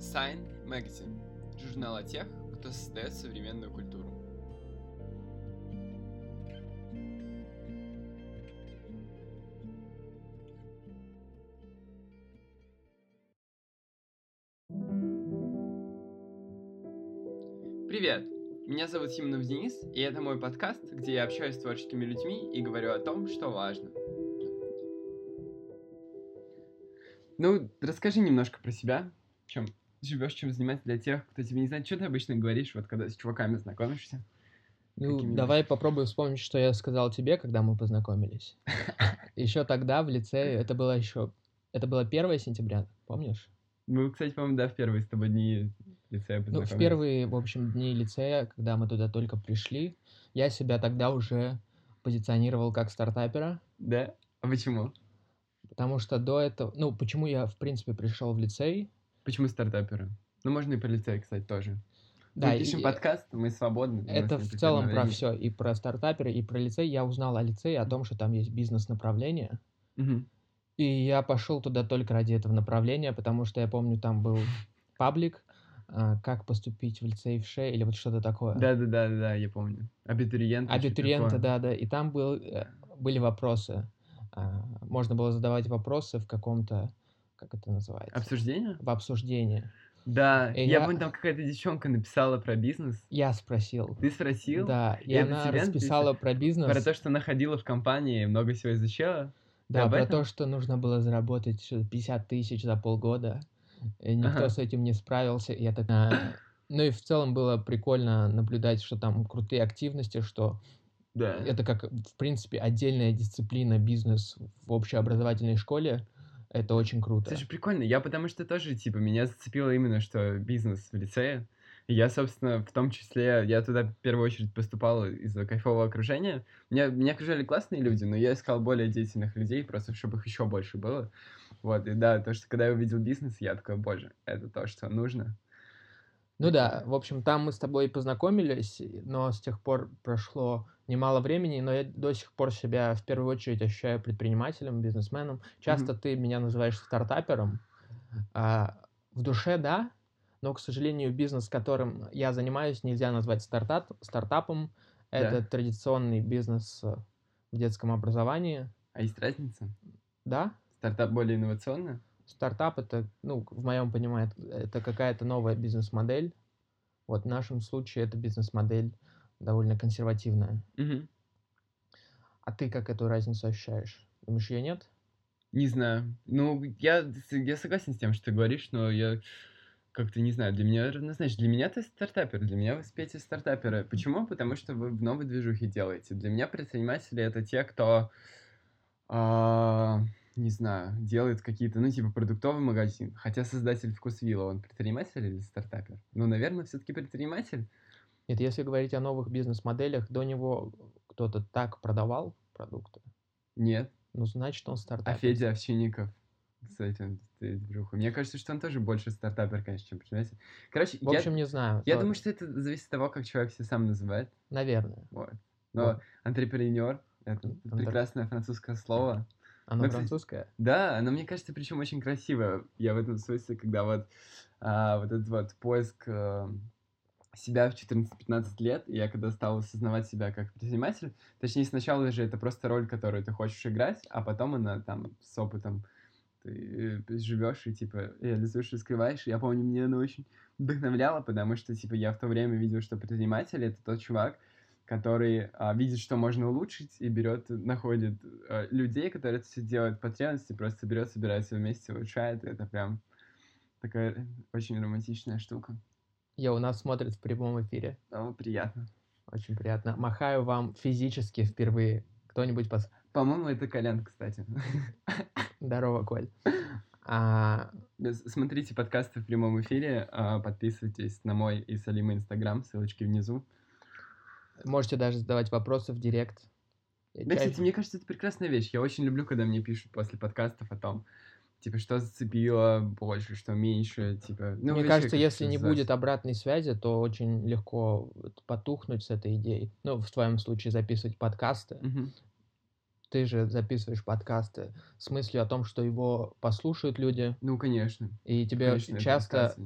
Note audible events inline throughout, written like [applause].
Sign Magazine – журнал о тех, кто создает современную культуру. Привет! Меня зовут Симонов Денис, и это мой подкаст, где я общаюсь с творческими людьми и говорю о том, что важно. Ну, расскажи немножко про себя, чем живешь, чем занимаешься для тех, кто тебя не знает. Что ты обычно говоришь, вот когда с чуваками знакомишься? Ну, давай попробуем вспомнить, что я сказал тебе, когда мы познакомились. [laughs] Еще тогда в лице, это было еще, это было 1 сентября, помнишь? Ну, кстати, по-моему, да, в первые с тобой дни лицея Ну, в первые, в общем, дни лицея, когда мы туда только пришли, я себя тогда уже позиционировал как стартапера, Да? А почему? потому что до этого, ну, почему я, в принципе, пришел в лицей, Почему стартаперы? Ну, можно и про лицей, кстати, тоже. Да, мы пишем и- подкаст, мы свободны. это в целом про все, и про стартаперы, и про лицей. Я узнал о лицее, о том, что там есть бизнес-направление, Мгм. И я пошел туда только ради этого направления, потому что я помню, там был паблик, а, как поступить в лицей в ШЕ или вот что-то такое. Да-да-да, я помню. Абитуриенты. Абитуриенты, да, да. И там был, э, были вопросы. А, Можно было задавать вопросы в каком-то, как это называется? Обсуждение? В обсуждении. Да, И я я- помню, там какая-то девчонка написала про бизнес. Я спросил. Ты спросил? Да, и, И она тебе расписала про бизнес. Про то, что она ходила в компании и много всего изучала? Да, про этом? то, что нужно было заработать что-то 50 тысяч за полгода. И никто Ага. с этим не справился. И я так... а, Ну и в целом было прикольно наблюдать, что там крутые активности, что Да. это как, в принципе, отдельная дисциплина бизнес в общеобразовательной школе. Это очень круто. Слушай, прикольно. Я потому что тоже, типа, меня зацепило именно, что бизнес в лицее. Я, собственно, в том числе, я туда в первую очередь поступал из-за кайфового окружения. Меня, меня окружали классные люди, но я искал более деятельных людей, просто чтобы их еще больше было. Вот, и да, то, что когда я увидел бизнес, я такой, боже, это то, что нужно. Ну да, в общем, там мы с тобой познакомились, но с тех пор прошло немало времени, но я до сих пор себя в первую очередь ощущаю предпринимателем, бизнесменом. Часто ты меня называешь стартапером. А, в душе, да, но, к сожалению, бизнес, которым я занимаюсь, нельзя назвать стартап, стартапом. Это Да. традиционный бизнес в детском образовании. А есть разница? Да, Стартап более инновационный? Стартап это, ну, в моем понимании, это какая-то новая бизнес-модель. Вот в нашем случае это бизнес-модель довольно консервативная. Мгм. А ты как эту разницу ощущаешь? Думаешь, ее нет? Не знаю. Ну, я, я согласен с тем, что ты говоришь, но я как-то не знаю. Для меня равнозначно. Для меня ты стартапер, для меня вы спете стартаперы. Почему? Потому что вы в новой движухе делаете. Для меня предприниматели это те, кто, а, не знаю, делает какие-то, ну, типа продуктовый магазин. Хотя создатель вкусвилла, он предприниматель или стартапер? Ну, наверное, все-таки предприниматель. Нет, если говорить о новых бизнес-моделях, до него кто-то так продавал продукты, Нет. ну, значит, он А стартапер. Федя Овчинников с этим движухой. Мне кажется, что он тоже больше стартапер, конечно, чем предприниматель. Короче, В я- общем, не знаю. Я то- думаю, что это зависит от того, как человек себя сам называет. Наверное. Вот. Но Вот. антрепренер это Антр- прекрасное французское слово. Оно кстати, французское? Да, оно, мне кажется, причем очень красивое. Я в этом смысле, когда вот, а, вот этот вот поиск а, себя в 14-15 лет, и я когда стал осознавать себя как предприниматель, точнее, сначала же это просто роль, которую ты хочешь играть, а потом она там с опытом ты живешь и типа реализуешь, раскрываешь. Я помню, мне она очень вдохновляла, потому что типа я в то время видел, что предприниматель это тот чувак, который а, видит, что можно улучшить, и берет, находит а, людей, которые это все делают по потребности, просто берет, собирается вместе, улучшает. и Это прям такая очень романтичная штука. Я у нас смотрит в прямом эфире. Ну, приятно. Очень приятно. Махаю вам физически впервые. Кто-нибудь пос... По-моему, это Колян, кстати. Здорово, Коль. А, Смотрите подкасты в прямом эфире, а, подписывайтесь на мой и Салима Инстаграм, ссылочки внизу. можете даже задавать вопросы в директ. Да, кстати, мне кажется, это прекрасная вещь. Я очень люблю, когда мне пишут после подкастов о том, типа, что зацепило больше, что меньше, типа... Ну, Мне кажется, если не будет обратной связи, то очень легко потухнуть с этой идеей. Ну, в твоем случае записывать подкасты. Мгм. Ты же записываешь подкасты с мыслью о том, что его послушают люди, Ну, конечно. и тебе Конечно, часто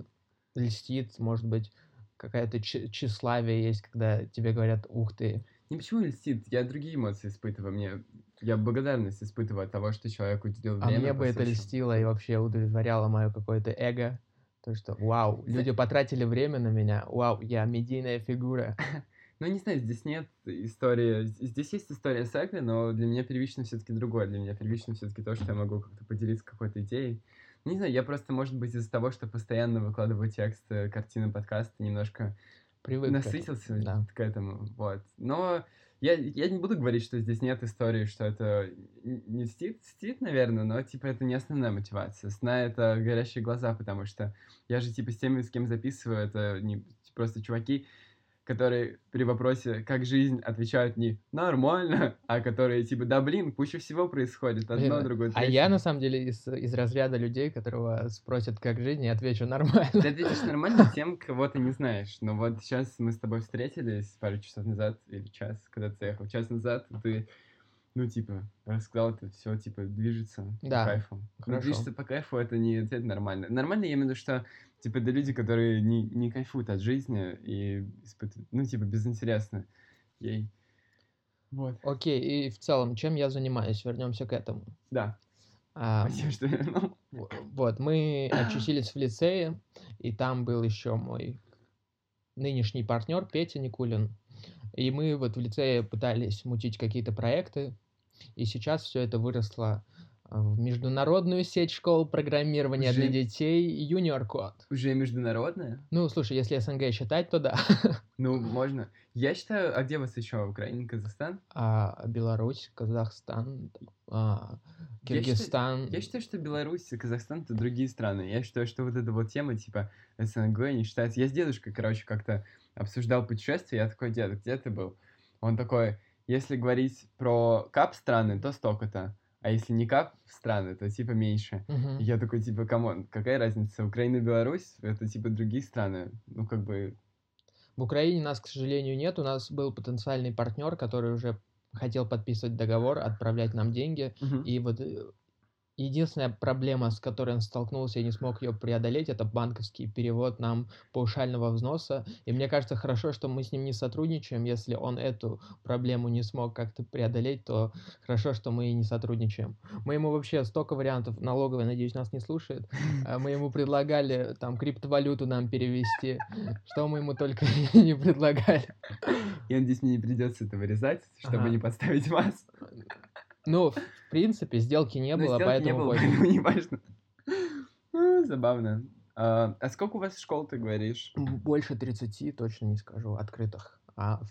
льстит, может быть, какая-то тщеславие есть, когда тебе говорят «ух ты». Не почему льстит, я другие эмоции испытываю. Мне я благодарность испытываю от того, что человек уделил время. А мне бы это льстило и вообще удовлетворяло мое какое-то эго. То, что вау, люди потратили время на меня, вау, я медийная фигура. [laughs] Ну, не знаю, здесь нет истории... Здесь есть история Сагли, но для меня первично все таки другое. Для меня первично все таки то, что я могу как-то поделиться какой-то идеей. Не знаю, я просто, может быть, из-за того, что постоянно выкладываю тексты, картины, подкасты, немножко Привык насытился к этому. Да. к этому. Вот. Но я, я не буду говорить, что здесь нет истории, что это не стит, стит, наверное, но, типа, это не основная мотивация. Сна — это горящие глаза, потому что я же, типа, с теми, с кем записываю, это не просто чуваки, которые при вопросе «как жизнь?» отвечают не «нормально», а которые типа «да блин, куча всего происходит, одно, блин, другое, третье». А я на самом деле из, из разряда людей, которого спросят «как жизнь?» и отвечу «нормально». Ты ответишь «нормально» тем, кого ты не знаешь. Но вот сейчас мы с тобой встретились пару часов назад, или час, когда ты ехал, час назад, ты ну, типа, рассказал это все, типа, движется да, по кайфу. Хорошо. Но движется по кайфу, это не это нормально. Нормально, я имею в виду, что Типа, да люди, которые не, не кайфуют от жизни и испытывают, ну, типа, безинтересно ей. Вот. Окей, и в целом, чем я занимаюсь? Вернемся к этому. Да. А, Спасибо, что вернул. Вот, мы очутились в лицее, и там был еще мой нынешний партнер Петя Никулин. И мы вот в лицее пытались мутить какие-то проекты, и сейчас все это выросло в международную сеть школ программирования Уже... для детей Юниор Код. Уже международная? Ну, слушай, если СНГ считать, то да. [laughs] Ну, можно. Я считаю, а где вас еще? Украина, Казахстан? А, Беларусь, Казахстан, а, Киргизстан. Я считаю, я считаю, что Беларусь и Казахстан это другие страны. Я считаю, что вот эта вот тема, типа, СНГ не считается. Я с дедушкой, короче, как-то обсуждал путешествие, я такой, дед, где ты был? Он такой, если говорить про кап страны, то столько-то а если не кап страны, то типа меньше. Uh-huh. я такой, типа, come on, какая разница? Украина и Беларусь — это типа другие страны. Ну, как бы... В Украине нас, к сожалению, нет. У нас был потенциальный партнер, который уже хотел подписывать договор, отправлять нам деньги. Uh-huh. И вот э, Единственная проблема, с которой он столкнулся и не смог ее преодолеть, это банковский перевод нам паушального взноса. И мне кажется, хорошо, что мы с ним не сотрудничаем. Если он эту проблему не смог как-то преодолеть, то хорошо, что мы и не сотрудничаем. Мы ему вообще столько вариантов, налоговой, надеюсь, нас не слушает. А мы ему предлагали там криптовалюту нам перевести, что мы ему только [laughs] не предлагали. Я надеюсь, мне не придется это вырезать, чтобы ага. не подставить вас. Ну, в принципе, сделки не ну, было, поэтому... не было, поэтому [laughs] не важно. Ну, забавно. А, а сколько у вас школ, ты говоришь? Больше 30, точно не скажу, открытых. А в...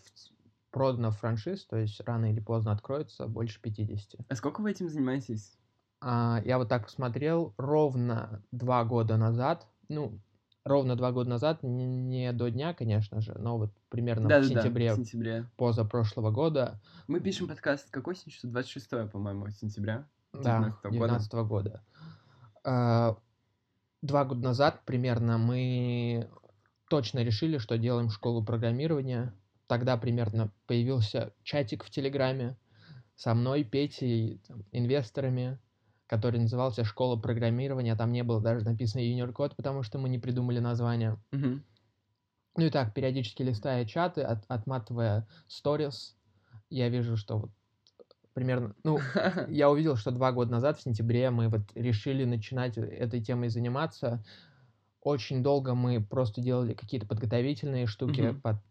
продано франшиз, то есть рано или поздно откроется, больше 50. А сколько вы этим занимаетесь? А, я вот так посмотрел, ровно два года назад, ну, ровно два года назад, не до дня, конечно же, но вот примерно да, в, да, сентябре, да, в сентябре позапрошлого года. Мы пишем подкаст какой сейчас? 26 по-моему, сентября. Да, 19 -го года. года. Два года назад примерно мы точно решили, что делаем школу программирования. Тогда примерно появился чатик в Телеграме со мной, Петей, там, инвесторами, который назывался «Школа программирования». Там не было даже написано «Юниор Код», потому что мы не придумали название. Mm-hmm. Ну и так, периодически листая чаты, от, отматывая сторис, я вижу, что вот примерно... Ну, [laughs] я увидел, что два года назад, в сентябре, мы вот решили начинать этой темой заниматься. Очень долго мы просто делали какие-то подготовительные штуки mm-hmm. по,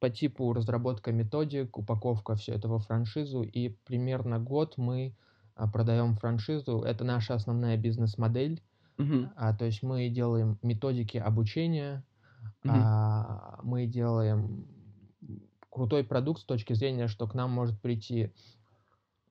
по типу разработка методик, упаковка все этого франшизу, и примерно год мы а, продаем франшизу. Это наша основная бизнес-модель. Uh-huh. А, то есть мы делаем методики обучения, uh-huh. а, мы делаем крутой продукт с точки зрения, что к нам может прийти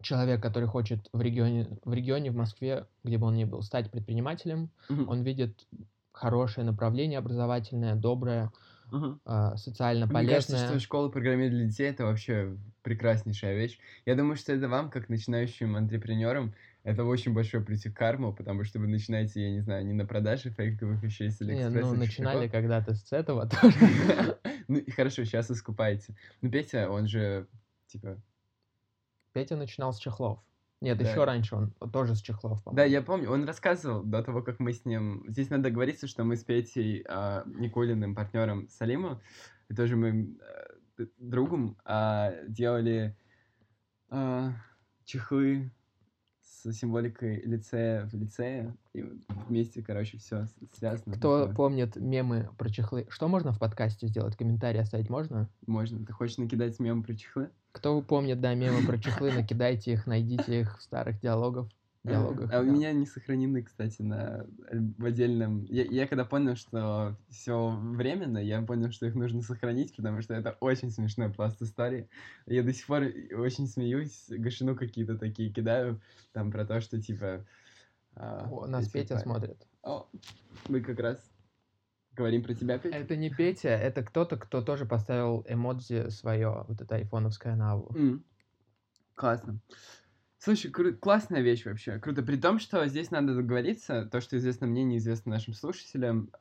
человек, который хочет в регионе, в регионе, в Москве, где бы он ни был, стать предпринимателем. Uh-huh. Он видит хорошее направление образовательное, доброе, э, социально Мне полезное. Мне кажется, что школа программирования для детей это вообще прекраснейшая вещь. Я думаю, что это вам, как начинающим антрепренерам, это очень большой к карму, потому что вы начинаете, я не знаю, не на продаже фейковых вещей с Алиэкспресса. Не, ну, начинали когда-то с этого [laughs] тоже. [laughs] Ну, хорошо, сейчас искупаете. Ну, Петя, он же, типа... Петя начинал с чехлов. Нет, Да. еще раньше он тоже с Чехлов, Да, по-моему. я помню, он рассказывал до того, как мы с ним... Здесь надо говориться, что мы с Петей а, Никулиным, партнером Салима, и тоже моим э, другом, а, делали а, чехлы с символикой лицея в лицее, и вместе, короче, все связано. Кто такое. помнит мемы про чехлы? Что можно в подкасте сделать? Комментарий оставить можно? Можно. Ты хочешь накидать мем про чехлы? Кто помнит, да, мемы про чехлы, накидайте их, найдите их в старых диалогов. Диалогах. А у да. меня не сохранены, кстати, на в отдельном. Я, я когда понял, что все временно, я понял, что их нужно сохранить, потому что это очень смешной пласт истории. Я до сих пор очень смеюсь, гашину какие-то такие кидаю, там про то, что типа. а, О, нас эти Петя смотрит. О, мы как раз говорим про тебя, Петя. Это не Петя, это кто-то, кто тоже поставил эмодзи свое, вот это айфоновское наву. М. Классно. Слушай, кру- классная вещь вообще. Круто. При том, что здесь надо договориться, то, что известно мне, неизвестно нашим слушателям,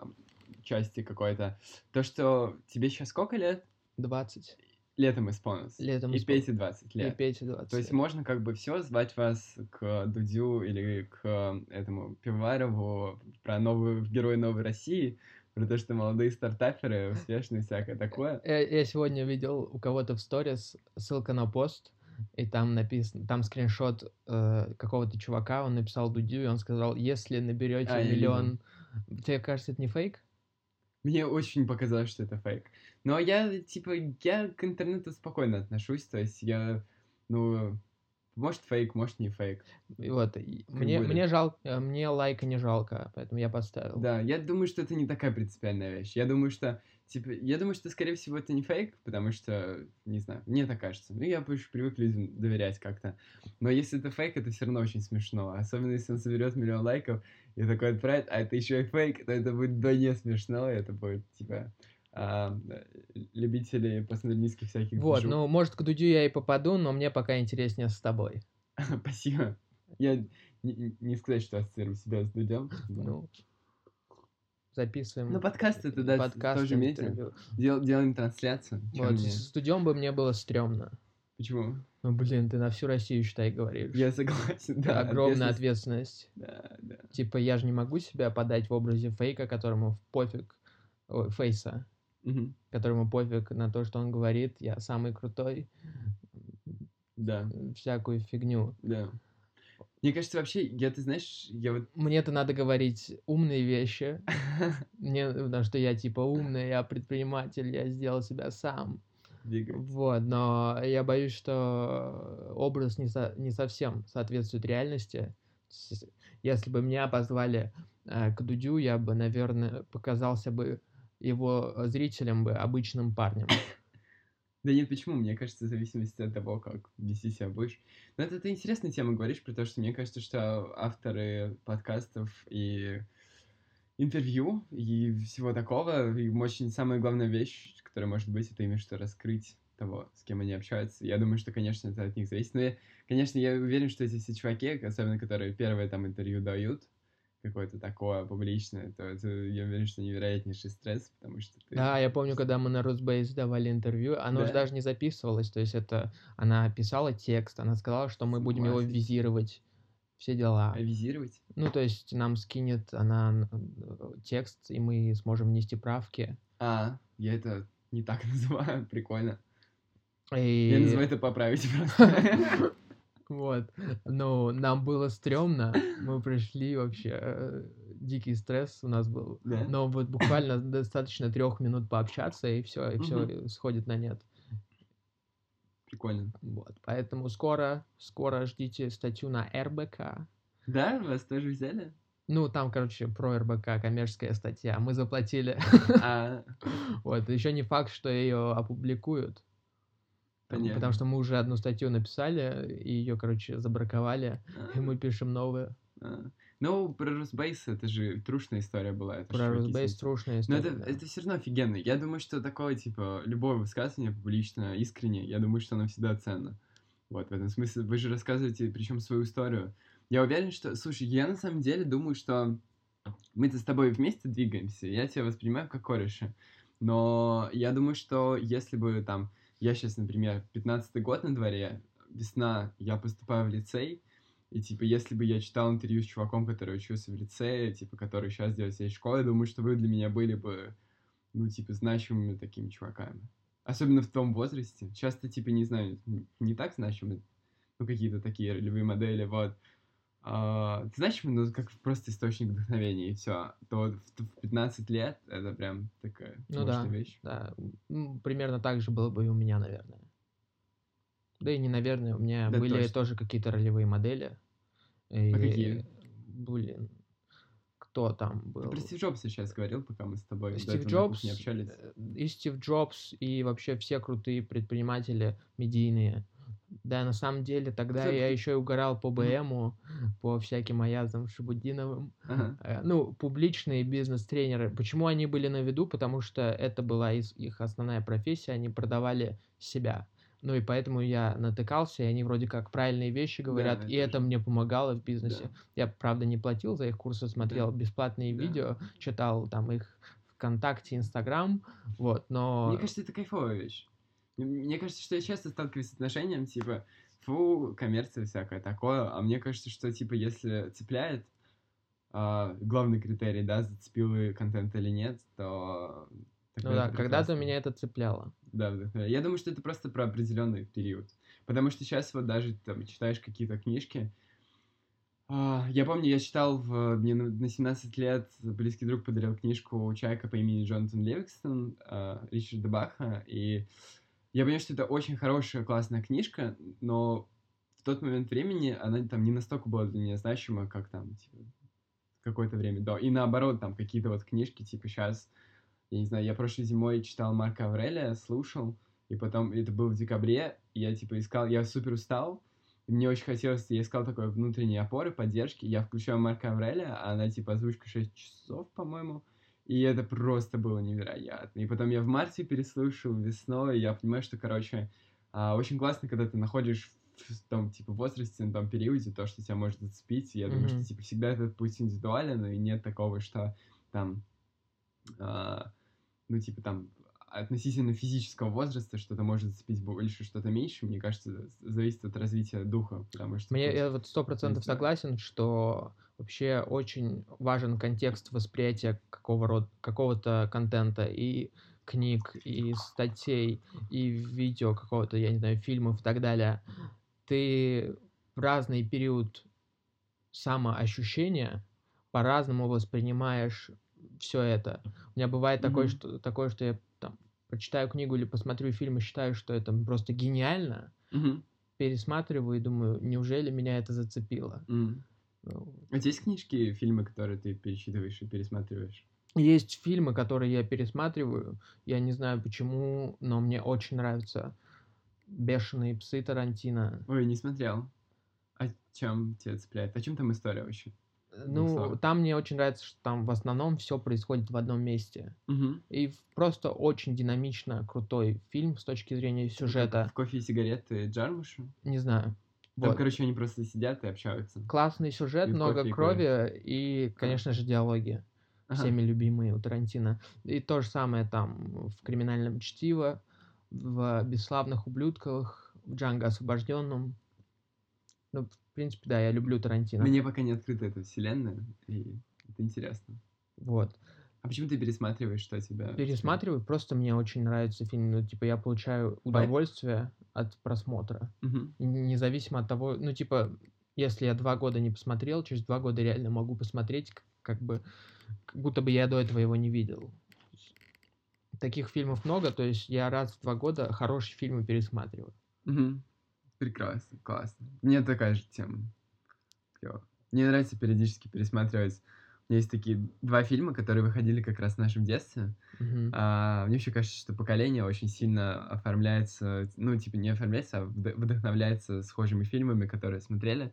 части какой-то. То, что тебе сейчас сколько лет? 20. Летом исполнилось. Летом И испол- Пете 20 И лет. Пете 20. То есть лет. можно как бы все звать вас к Дудю или к э, этому Пивоварову про новую героя новой России, про то, что молодые стартаперы успешные, всякое такое. Я, я сегодня видел у кого-то в сторис ссылка на пост, и там написано, там скриншот э, какого-то чувака, он написал Дудю, и он сказал, если наберете А, миллион... Тебе кажется, это не фейк? Мне очень показалось, что это фейк. Но я, типа, я к интернету спокойно отношусь, то есть я, ну, может фейк, может не фейк. И вот, и мне, будет. мне жалко, мне лайка не жалко, поэтому я поставил. Да, я думаю, что это не такая принципиальная вещь. Я думаю, что, типа, я думаю, что, скорее всего, это не фейк, потому что, не знаю, мне так кажется. Ну, я больше привык людям доверять как-то. Но если это фейк, это все равно очень смешно. Особенно, если он соберет миллион лайков и такой отправит, а это еще и фейк, то это будет вдвойне смешно, и это будет, типа, а, любители постмодернистских всяких Вот, движух. ну, может, к Дудю я и попаду, но мне пока интереснее с тобой. [laughs] Спасибо. Я не, не сказать, что ассоциирую себя с Дудем. [laughs] Ну, записываем. Ну, подкаст это, да, подкаст, тоже интервью. Дел- делаем трансляцию. Чё Вот, мне? с Дудем бы мне было стрёмно. Почему? Ну, блин, ты на всю Россию, считай, говоришь. Я согласен, да. Огромная ответственность. ответственность. Да, да. Типа, я же не могу себя подать в образе фейка, которому пофиг, ой, фейса, Мгм. которому пофиг на то, что он говорит, я самый крутой, Да, всякую фигню. да. Мне кажется, вообще, я, ты знаешь, я вот... Мне-то надо говорить умные вещи, [laughs] мне, потому что я типа умный, я предприниматель, я сделал себя сам. двигаюсь. Вот, но я боюсь, что образ не, со- не совсем соответствует реальности. Если бы меня позвали э, к Дудю, я бы, наверное, показался бы его зрителям бы обычным парнем. Да нет, почему? Мне кажется, в зависимости от того, как вести себя будешь. Но это ты интересная тема говоришь, потому что мне кажется, что авторы подкастов и интервью и всего такого, им очень самая главная вещь, которая может быть, это именно что раскрыть того, с кем они общаются. Я думаю, что, конечно, это от них зависит. Но, я, конечно, я уверен, что эти все чуваки, особенно которые первое там интервью дают, какое-то такое публичное, то это, я уверен, что невероятнейший стресс, потому что ты... Да, я помню, когда мы на Росбейс давали интервью, оно же Да? даже не записывалось, то есть это она писала текст, она сказала, что мы будем его визировать, все дела. Авизировать? Ну, то есть нам скинет она э, текст, и мы сможем внести правки. А, я это не так [laughs] называю, прикольно. И... Я называю это поправить просто. [laughs] Вот. Ну, нам было стрёмно. Мы пришли вообще. э, Дикий стресс у нас был. Да? Но вот буквально достаточно трех минут пообщаться, и все, и все Мгм. сходит на нет. Прикольно. Вот. Поэтому скоро, скоро ждите статью на РБК. Да, вас тоже взяли? Ну, там, короче, про РБК коммерческая статья. Мы заплатили. А, [laughs] Вот. Еще не факт, что ее опубликуют. Потому- Понятно. Потому что мы уже одну статью написали, и ее, короче, забраковали, и мы пишем новую. а. Ну, про Росбейс это же трушная история была. это Про Росбейс трушная Но история. это, да. это все равно офигенно. Я думаю, что такое, типа, любое высказывание публично, искренне, я думаю, что оно всегда ценно. Вот, в этом смысле, вы же рассказываете, причем свою историю. Я уверен, что... Слушай, я на самом деле думаю, что мы-то с тобой вместе двигаемся, я тебя воспринимаю как кореша. Но я думаю, что если бы там... Я сейчас, например, 15-й год на дворе, весна, я поступаю в лицей, И, типа, если бы я читал интервью с чуваком, который учился в лицее, типа, который сейчас делает школу, я думаю, что вы для меня были бы, ну, типа, значимыми такими чуваками. Особенно в том возрасте. Часто, типа, не знаю, не так значимы, ну, какие-то такие ролевые модели, вот. А, ты знаешь, ну, как просто источник вдохновения, и все. То в, в 15 лет это прям такая ну, да, вещь. Да, примерно так же было бы и у меня, наверное. Да и не наверное, у меня да, были точно. тоже какие-то ролевые модели. И, а какие? Блин, кто там был? Ты про Стив Джобса сейчас говорил, пока мы с тобой Стив Джобс, не общались. Э, и Стив Джобс, и вообще все крутые предприниматели медийные. Да, на самом деле тогда Все... я еще и угорал по БМу, по всяким Аязам Шабудиновым. Ага. Э, ну, публичные бизнес-тренеры. Почему они были на виду? Потому что это была их основная профессия, они продавали себя. Ну и поэтому я натыкался, и они вроде как правильные вещи говорят, да, и это, это мне помогало в бизнесе. Да. Я, правда, не платил за их курсы, смотрел да. бесплатные да. видео, читал там их ВКонтакте, Инстаграм, вот, но... Мне кажется, это кайфовая вещь. Мне кажется, что я часто сталкиваюсь с отношением, типа, фу, коммерция всякое такое, а мне кажется, что, типа, если цепляет, а, главный критерий, да, зацепил ли контент или нет, то... Ну да, когда-то меня это цепляло. Да, вдохновляет. Я думаю, что это просто про определенный период. Потому что сейчас вот даже там читаешь какие-то книжки. А, я помню, я читал в, мне на 17 лет близкий друг подарил книжку «Чайка» по имени Джонатан Ливингстон а, Ричарда Баха, и я понимаю, что это очень хорошая, классная книжка, но в тот момент времени она там не настолько была для меня значима, как там, типа, какое-то время до. И наоборот, там какие-то вот книжки, типа, сейчас, я не знаю, я прошлой зимой читал Марка Аврелия, слушал, и потом, это было в декабре, и я, типа, искал, я супер устал, и мне очень хотелось, я искал такой внутренней опоры, поддержки, я включаю Марка Аврелия, а она, типа, озвучка 6 часов, по-моему, и это просто было невероятно. И потом я в марте переслушал весной, и я понимаю, что, короче, а, очень классно, когда ты находишь в том, типа, возрасте, на том периоде, то, что тебя может зацепить. И я mm-hmm. думаю, что, типа, всегда этот путь индивидуален, и нет такого, что там, а, ну, типа, там, относительно физического возраста что-то может зацепить больше, что-то меньше, мне кажется, зависит от развития духа, потому что... Мне, я вот сто процентов согласен, что вообще очень важен контекст восприятия какого рода, какого-то контента и книг, и статей, и видео какого-то, я не знаю, фильмов и так далее. Ты в разный период самоощущения по-разному воспринимаешь все это. У меня бывает mm-hmm. такое, что, такое, что я прочитаю книгу или посмотрю фильм и считаю, что это просто гениально, mm-hmm. пересматриваю и думаю, неужели меня это зацепило? Mm. Ну, а есть книжки, фильмы, которые ты перечитываешь и пересматриваешь? Есть фильмы, которые я пересматриваю. Я не знаю почему, но мне очень нравятся «Бешеные псы» Тарантино. Ой, не смотрел. О чем тебя цепляет? О чем там история вообще? Ну, там мне очень нравится, что там в основном все происходит в одном месте. Угу. И просто очень динамично крутой фильм с точки зрения сюжета. В кофе и сигареты Джармуша? Не знаю. Там, вот. короче, они просто сидят и общаются. Классный сюжет, и много кофе, крови и, и, конечно же, диалоги. Ага. Всеми любимые у Тарантино. И то же самое там в «Криминальном чтиво», в «Бесславных ублюдках», в «Джанго освобожденном». Ну, в принципе, да, я люблю Тарантино. Мне пока не открыта эта вселенная, и это интересно. Вот. А почему ты пересматриваешь, что тебя... Пересматриваю, просто мне очень нравится фильм. Ну, типа, я получаю удовольствие от просмотра. Угу. Независимо от того, ну, типа, если я два года не посмотрел, через два года реально могу посмотреть, как бы, как будто бы я до этого его не видел. Таких фильмов много, то есть я раз в два года хорошие фильмы пересматриваю. Угу. Прекрасно, классно. Мне такая же тема. Мне нравится периодически пересматривать. У меня есть такие два фильма, которые выходили как раз в нашем детстве. Uh-huh. А, мне еще кажется, что поколение очень сильно оформляется, ну, типа, не оформляется, а вдохновляется схожими фильмами, которые смотрели.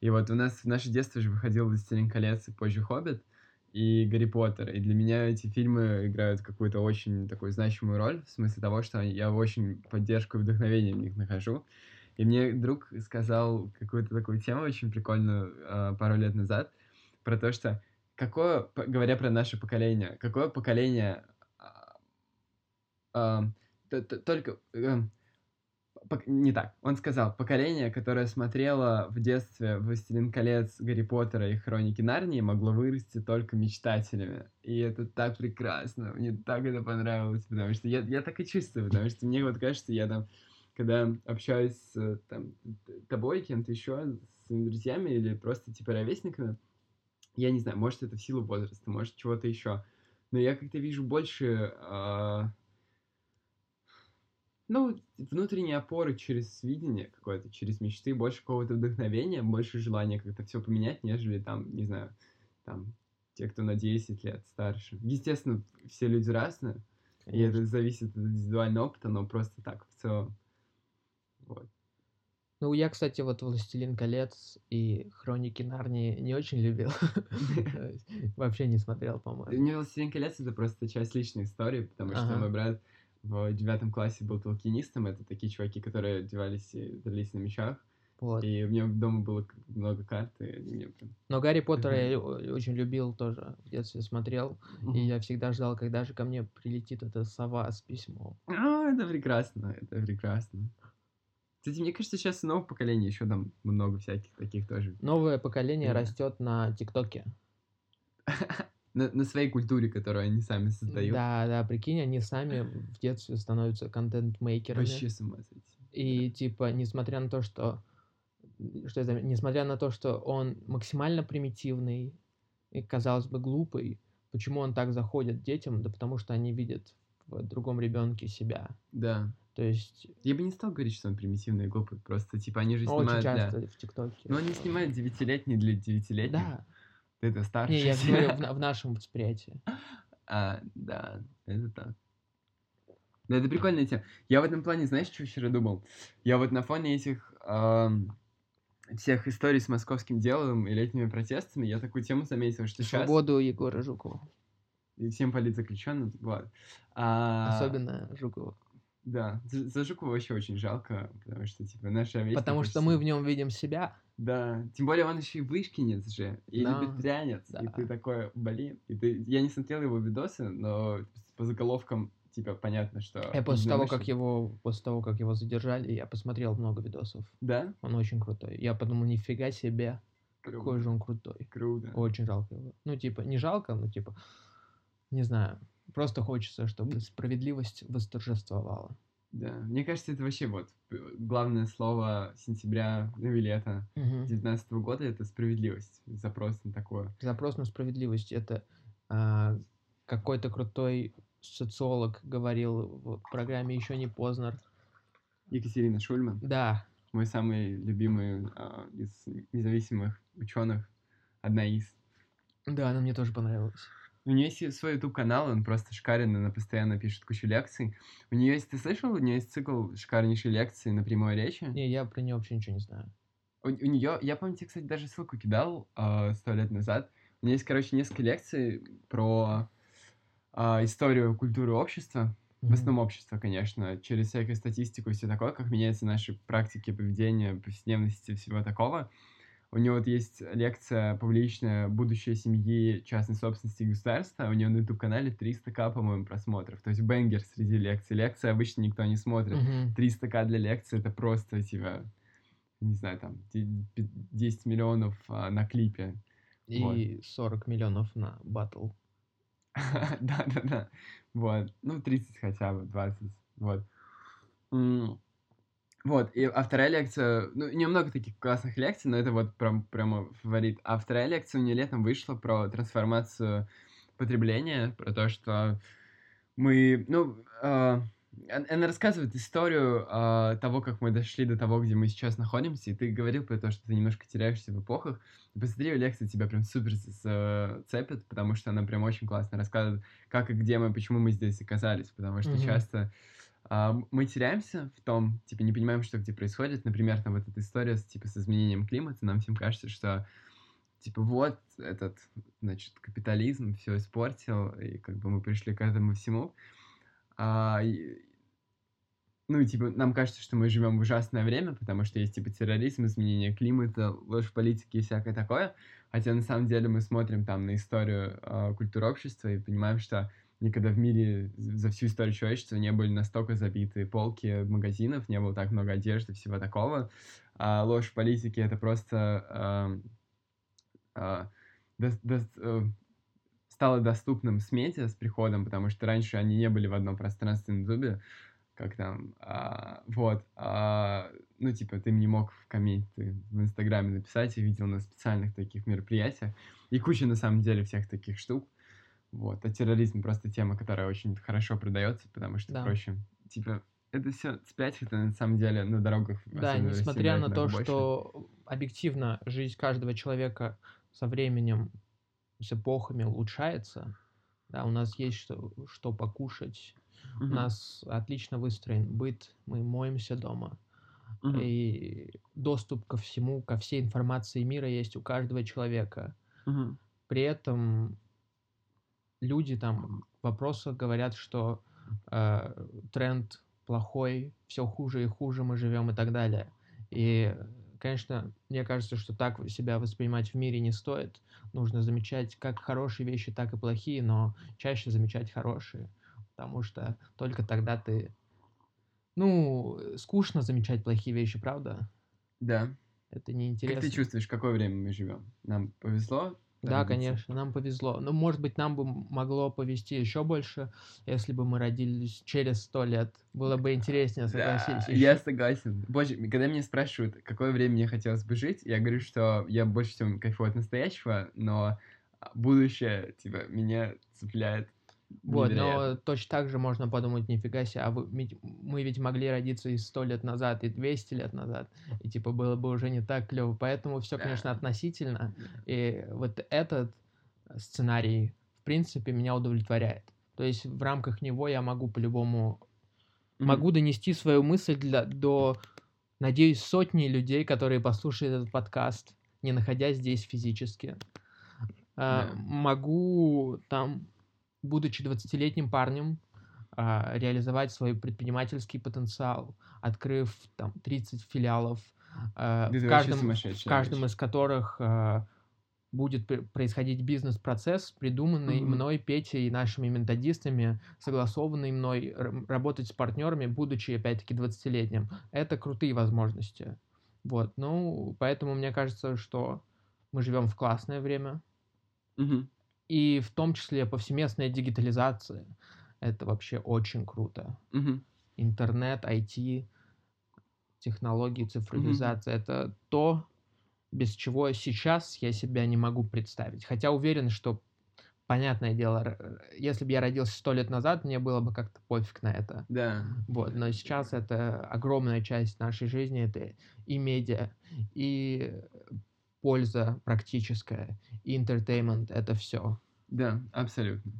И вот у нас в наше детство же выходил «Властелин колец» и позже «Хоббит» и «Гарри Поттер». И для меня эти фильмы играют какую-то очень такую значимую роль, в смысле того, что я очень поддержку и вдохновение в них нахожу. И мне друг сказал какую-то такую тему очень прикольную э, пару лет назад про то, что какое, говоря про наше поколение, какое поколение э, э, только э, не так. Он сказал, поколение, которое смотрело в детстве «Властелин колец», «Гарри Поттера» и «Хроники Нарнии», могло вырасти только мечтателями. И это так прекрасно. Мне так это понравилось, потому что я, я так и чувствую, потому что мне вот кажется, я там, когда общаюсь с там, тобой, кем-то еще, с своими друзьями или просто типа ровесниками, я не знаю, может это в силу возраста, может чего-то еще, но я как-то вижу больше э, ну, внутренние опоры через видение какое-то, через мечты, больше какого-то вдохновения, больше желания как-то все поменять, нежели там, не знаю, там, те, кто на 10 лет старше. Естественно, все люди разные, Конечно. и это зависит от индивидуального опыта, но просто так, в целом. Вот. Ну, я, кстати, вот «Властелин колец» и «Хроники Нарнии» не очень любил. [laughs] Вообще не смотрел, по-моему. Не «Властелин колец» — это просто часть личной истории, потому что мой брат в девятом классе был толкинистом. Это такие чуваки, которые одевались и дрались на мечах. Вот. И у меня дома было много карт, и они мне прям... Но Гарри Поттера я очень любил тоже, в детстве смотрел, и я всегда ждал, когда же ко мне прилетит эта сова с письмом. А, это прекрасно, это прекрасно. Кстати, мне кажется, сейчас новое поколение еще там много всяких таких тоже. Новое поколение yeah. растет на ТикТоке. [laughs] на, на своей культуре, которую они сами создают. Да, да, прикинь, они сами в детстве становятся контент-мейкерами. Вообще с ума сойти. И типа, несмотря на то, что что это, несмотря на то, что он максимально примитивный и, казалось бы, глупый, почему он так заходит детям? Да потому что они видят в другом ребенке себя. Да. То есть... Я бы не стал говорить, что он примитивный и глупый, просто, типа, они же снимают Очень часто для... в ТикТоке. Ну, они снимают девятилетний для девятилетних. Да. Это старше. Не, я говорю в, [laughs] в нашем восприятии. А, да, это так. Да, это прикольная тема. Я в этом плане, знаешь, что вчера думал? Я вот на фоне этих э, всех историй с московским делом и летними протестами, я такую тему заметил, что сейчас... Свободу Егора Жукова. И всем политзаключенным, вот. А... Особенно Жукова. Да, за, Жукова вообще очень жалко, потому что, типа, наша весь... Потому что мы в нем видим себя. Да, тем более он еще и вышкинец же, и да. либертарианец, да. и ты такой, блин, и ты... Я не смотрел его видосы, но по заголовкам, типа, понятно, что... Я после того, как его, после того, как его задержали, я посмотрел много видосов. Да? Он очень крутой. Я подумал, нифига себе, Круто. какой же он крутой. Круто. Очень жалко его. Ну, типа, не жалко, но, типа, не знаю, Просто хочется, чтобы справедливость восторжествовала. Да, мне кажется, это вообще вот главное слово сентября, ну или лета девятнадцатого угу. года это справедливость, запрос на такое. Запрос на справедливость это а, какой-то крутой социолог говорил в программе еще не поздно. Екатерина Шульман. Да. Мой самый любимый а, из независимых ученых, одна из. Да, она мне тоже понравилась. У нее есть свой YouTube канал, он просто шикарен, она постоянно пишет кучу лекций. У нее есть, ты слышал, у нее есть цикл шикарнейшей лекции на прямой речи? Не, я про нее вообще ничего не знаю. У, у нее, я помню, тебе, кстати, даже ссылку кидал а, сто э, лет назад. У нее есть, короче, несколько лекций про э, историю культуры общества. Mm-hmm. В основном общества, конечно, через всякую статистику и все такое, как меняются наши практики поведения, повседневности, всего такого. У него вот есть лекция публичная «Будущее семьи, частной собственности и государства». У него на YouTube-канале 300к, по-моему, просмотров. То есть бенгер среди лекций. Лекции обычно никто не смотрит. Mm-hmm. 300к для лекции — это просто, типа, не знаю, там, 10 миллионов а, на клипе. И вот. 40 миллионов на батл. [laughs] Да-да-да. Вот. Ну, 30 хотя бы, 20. Вот. Вот, и, а вторая лекция, ну, немного таких классных лекций, но это вот прям, прямо фаворит. А вторая лекция у нее летом вышла про трансформацию потребления, про то, что мы, ну, э, она рассказывает историю э, того, как мы дошли до того, где мы сейчас находимся, и ты говорил про то, что ты немножко теряешься в эпохах. И посмотри, лекция тебя прям супер зацепит, потому что она прям очень классно рассказывает, как и где мы, почему мы здесь оказались, потому что mm-hmm. часто мы теряемся в том, типа, не понимаем, что где происходит. Например, там вот эта история с, типа, с изменением климата, нам всем кажется, что, типа, вот этот, значит, капитализм все испортил, и как бы мы пришли к этому всему. А, и, ну, типа, нам кажется, что мы живем в ужасное время, потому что есть, типа, терроризм, изменение климата, ложь в политике и всякое такое. Хотя, на самом деле, мы смотрим там на историю э, культуры общества и понимаем, что никогда в мире за всю историю человечества не были настолько забиты полки магазинов, не было так много одежды, всего такого. А ложь в политике — это просто... Э, э, до, до, э, стало доступным с с приходом, потому что раньше они не были в одном пространстве на зубе, как там, а, вот, а, ну, типа, ты не мог в комменты в Инстаграме написать, я видел на специальных таких мероприятиях, и куча, на самом деле, всех таких штук, вот, а терроризм просто тема, которая очень хорошо продается, потому что да. проще, типа, это все спять, это на самом деле на дорогах. Да, несмотря на то, больше. что объективно жизнь каждого человека со временем, с эпохами улучшается, да, у нас есть что, что покушать, у нас отлично выстроен быт, мы моемся дома. И доступ ко всему, ко всей информации мира есть у каждого человека. При этом люди там в вопросах говорят, что э, тренд плохой, все хуже и хуже мы живем и так далее. И, конечно, мне кажется, что так себя воспринимать в мире не стоит. Нужно замечать как хорошие вещи, так и плохие, но чаще замечать хорошие потому что только тогда ты... Ну, скучно замечать плохие вещи, правда? Да. Это неинтересно. Как ты чувствуешь, какое время мы живем? Нам повезло? Да, конечно, нам повезло. Но, может быть, нам бы могло повезти еще больше, если бы мы родились через сто лет. Было бы интереснее, согласись. Да, я согласен. Боже, когда меня спрашивают, какое время мне хотелось бы жить, я говорю, что я больше всего кайфую от настоящего, но будущее, типа, меня цепляет вот, но точно так же можно подумать, нифига себе, а вы, мы ведь могли родиться и сто лет назад, и 200 лет назад, и типа было бы уже не так клево. Поэтому все, конечно, относительно. И вот этот сценарий, в принципе, меня удовлетворяет. То есть в рамках него я могу по-любому... Mm-hmm. Могу донести свою мысль для, до, надеюсь, сотни людей, которые послушают этот подкаст, не находясь здесь физически. Yeah. Uh, могу там будучи 20-летним парнем, а, реализовать свой предпринимательский потенциал, открыв там 30 филиалов, а, в каждом, в каждом из которых а, будет происходить бизнес-процесс, придуманный mm-hmm. мной, Петей и нашими методистами, согласованный мной, работать с партнерами, будучи, опять-таки, 20-летним. Это крутые возможности. Вот, ну, поэтому мне кажется, что мы живем в классное время. Mm-hmm и в том числе повсеместная дигитализация. Это вообще очень круто. Угу. Интернет, IT, технологии, цифровизация угу. это то, без чего сейчас я себя не могу представить. Хотя уверен, что понятное дело, если бы я родился сто лет назад, мне было бы как-то пофиг на это. Да. Вот, но сейчас это огромная часть нашей жизни, это и медиа, и польза практическая, и entertainment — это все. Да, абсолютно.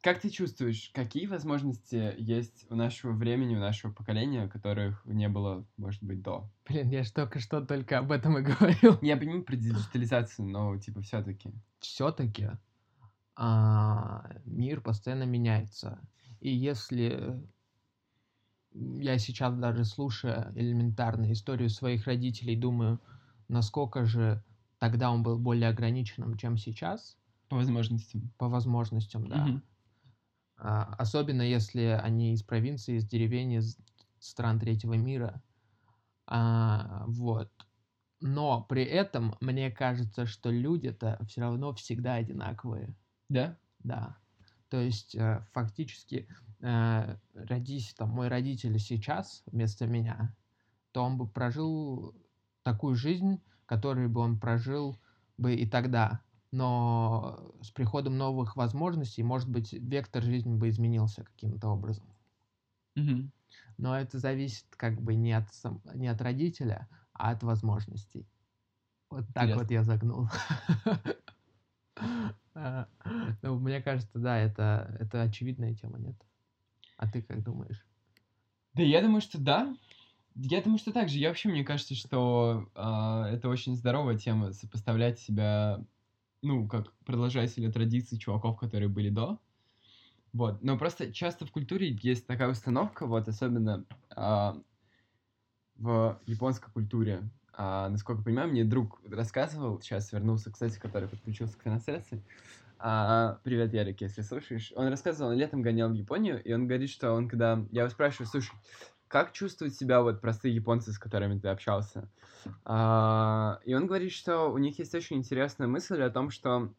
Как ты чувствуешь, какие возможности есть у нашего времени, у нашего поколения, которых не было, может быть, до? Блин, я же только что только об этом и [laughs] говорил. Я понимаю про диджитализацию, но типа все-таки. Все-таки а, мир постоянно меняется. И если я сейчас даже слушая элементарно историю своих родителей, думаю, насколько же тогда он был более ограниченным, чем сейчас. По возможностям. По возможностям, да. Угу. А, особенно если они из провинции, из деревень, из стран третьего мира. А, вот. Но при этом мне кажется, что люди-то все равно всегда одинаковые. Да? Да. То есть э, фактически э, родись там мой родитель сейчас вместо меня, то он бы прожил такую жизнь, которую бы он прожил бы и тогда. Но с приходом новых возможностей, может быть, вектор жизни бы изменился каким-то образом. Угу. Но это зависит как бы не от, сам, не от родителя, а от возможностей. Вот так Интересно. вот я загнул. А, ну, мне кажется, да, это, это очевидная тема, нет? А ты как думаешь? Да я думаю, что да. Я думаю, что так же. Я вообще, мне кажется, что э, это очень здоровая тема сопоставлять себя, ну, как продолжателя традиций чуваков, которые были до. Вот. Но просто часто в культуре есть такая установка, вот, особенно э, в японской культуре. А, насколько я понимаю, мне друг рассказывал, сейчас вернулся, кстати, который подключился к трансляции, А, привет, Ярик, если слушаешь. Он рассказывал, он летом гонял в Японию, и он говорит, что он когда... Я его спрашиваю, слушай, как чувствуют себя вот простые японцы, с которыми ты общался? А, и он говорит, что у них есть очень интересная мысль о том, что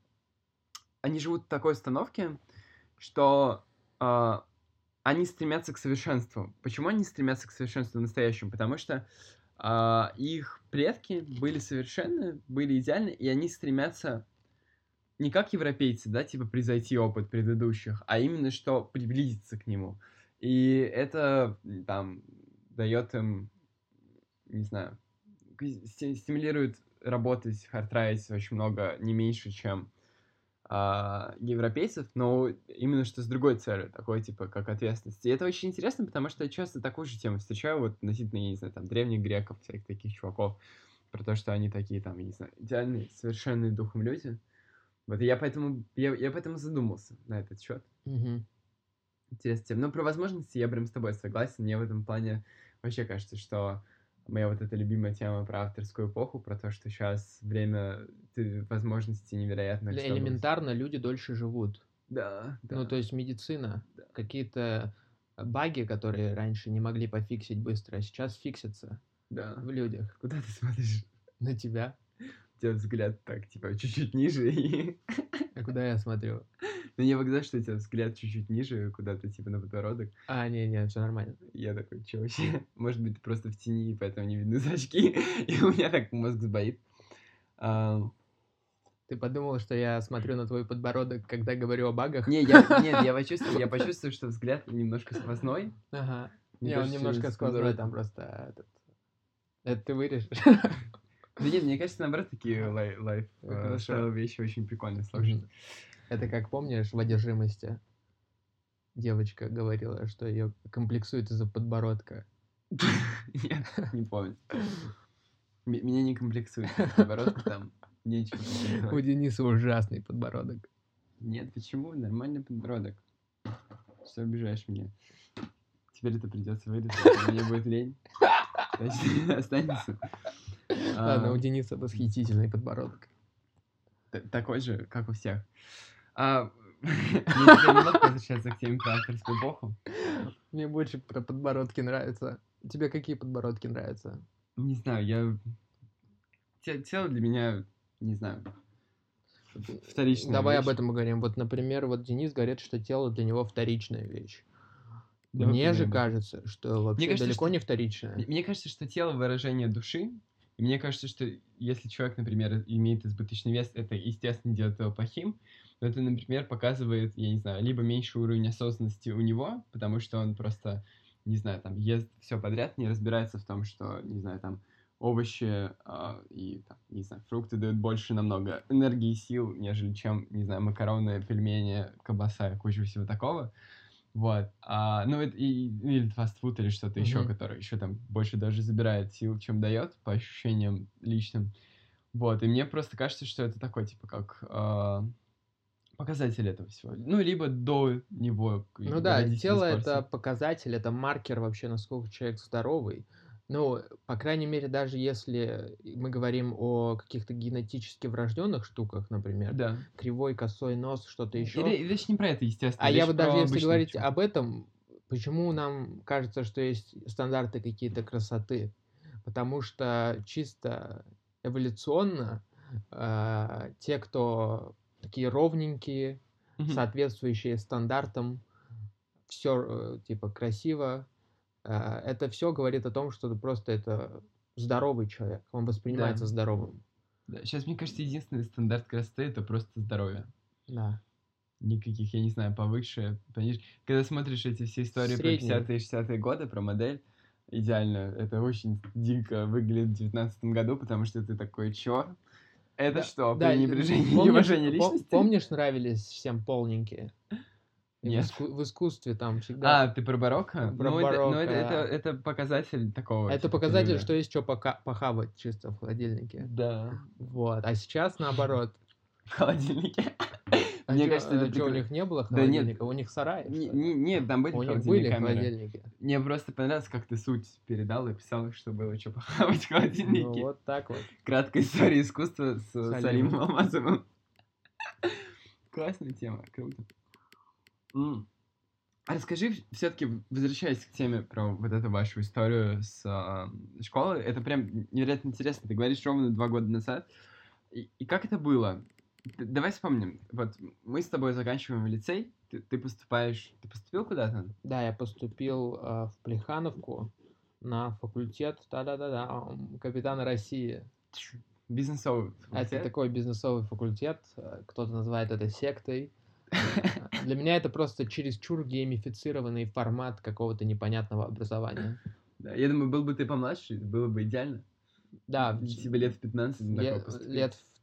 они живут в такой установке, что а, они стремятся к совершенству. Почему они стремятся к совершенству настоящему? Потому что а, их предки были совершенны, были идеальны, и они стремятся не как европейцы, да, типа превзойти опыт предыдущих, а именно что приблизиться к нему. И это там дает им, не знаю, стимулирует работать в хардрайсе очень много, не меньше, чем а, европейцев, но именно что с другой целью, такой, типа, как ответственность. И это очень интересно, потому что я часто такую же тему встречаю, вот, относительно, я не знаю, там, древних греков, всяких таких чуваков, про то, что они такие, там, я не знаю, идеальные, совершенные духом люди. Вот, и я поэтому, я, я поэтому задумался на этот счет. Угу. Интересная тема. Но про возможности я прям с тобой согласен. Мне в этом плане вообще кажется, что моя вот эта любимая тема про авторскую эпоху, про то, что сейчас время ты, возможностей невероятно. Для элементарно люди дольше живут. Да, да. Ну, то есть медицина, да. какие-то баги, которые раньше не могли пофиксить быстро, а сейчас фиксятся да. в людях. Куда ты смотришь? На тебя. У тебя взгляд так, типа, чуть-чуть ниже и... А куда я смотрю? Ну, я показал, что у тебя взгляд чуть-чуть ниже, куда-то, типа, на подбородок. А, не-не, все нормально. Я такой, что вообще? [laughs] Может быть, ты просто в тени, и поэтому не видны зрачки, [laughs] и у меня так мозг сбоит. А... Ты подумал, что я смотрю на твой подбородок, когда говорю о багах? Не, я, [laughs] нет, я почувствовал, я почувствовал, что взгляд немножко сквозной. Ага. Не, он немножко сквозной, там просто этот... Это ты вырежешь. Да нет, мне кажется, наоборот, такие лайф э, вещи очень прикольно сложно. Это как помнишь в одержимости? Девочка говорила, что ее комплексует из-за подбородка. Нет, не помню. Меня не комплексует подбородок, там нечего. [laughs] У Дениса ужасный подбородок. Нет, почему? Нормальный подбородок. Что обижаешь меня? Теперь это придется вырезать, мне будет лень. Останется. Ладно, у Дениса восхитительный подбородок. Такой же, как у всех. А, [laughs] [laughs] немного возвращаться к теме про авторскую эпоху. Мне больше про подбородки нравится. Тебе какие подбородки нравятся? Не знаю, я... Тело для меня, не знаю, вторичная Давай вещь. об этом поговорим. Вот, например, вот Денис говорит, что тело для него вторичная вещь. Давай Мне же кажется, что вообще кажется, далеко что... не вторичная. Мне кажется, что тело выражение души, и мне кажется, что если человек, например, имеет избыточный вес, это, естественно, делает его плохим, но это, например, показывает, я не знаю, либо меньший уровень осознанности у него, потому что он просто, не знаю, там, ест все подряд, не разбирается в том, что, не знаю, там, овощи э, и, там, не знаю, фрукты дают больше намного энергии и сил, нежели чем, не знаю, макароны, пельмени, колбаса куча всего такого. Вот. А, ну, это и, или фастфуд, или что-то mm-hmm. еще, которое еще там больше даже забирает сил, чем дает, по ощущениям личным. Вот. И мне просто кажется, что это такой, типа, как э, показатель этого всего. Ну, либо до него. Ну да, тело это показатель, это маркер вообще, насколько человек здоровый. Ну, по крайней мере, даже если мы говорим о каких-то генетически врожденных штуках, например, да. кривой, косой нос, что-то еще. Или, речь не про это, естественно. А я вот даже если говорить человек. об этом, почему нам кажется, что есть стандарты какие-то красоты? Потому что чисто эволюционно э, те, кто такие ровненькие, mm-hmm. соответствующие стандартам, все э, типа красиво, а, это все говорит о том, что ты просто это здоровый человек, он воспринимается да. здоровым. Да. Сейчас, мне кажется, единственный стандарт красоты это просто здоровье. Да. Никаких, я не знаю, повыше, пониже. Когда смотришь эти все истории Средний. про 50-е и 60-е годы, про модель, идеально. Это очень дико выглядит в 19 году, потому что ты такой, чё? Это да. что, да, пренебрежение, помнишь, неуважение личности? Помнишь, нравились всем полненькие? Нет. В, иску- в искусстве там всегда... А, ты про барокко? Про ну, барокко. Это, ну, это, это, это показатель такого. Это типа, показатель, периода. что есть что пока похавать чисто в холодильнике. Да. Вот. А сейчас наоборот. В холодильнике. Мне кажется, это что, у них не было холодильника? Да нет. У них не, нет, там были были холодильники. Мне просто понравилось, как ты суть передал и писал, что было что похавать в холодильнике. Ну, вот так вот. Краткая история искусства с Салимом Алмазовым. Классная тема, круто. А расскажи, все-таки, возвращаясь к теме про вот эту вашу историю с а, школы, это прям невероятно интересно. Ты говоришь ровно два года назад. И, и как это было? Давай вспомним. Вот мы с тобой заканчиваем лицей, ты, ты поступаешь... Ты поступил куда-то? Да, я поступил э, в Плехановку на факультет, да-да-да-да, капитана России. Бизнесовый Это факультет? такой бизнесовый факультет, э, кто-то называет это сектой. [laughs] Для меня это просто чересчур геймифицированный формат какого-то непонятного образования. Да, я думаю, был бы ты помладше, было бы идеально. Да, Тебе лет в 15 на ле- такое поступить. лет в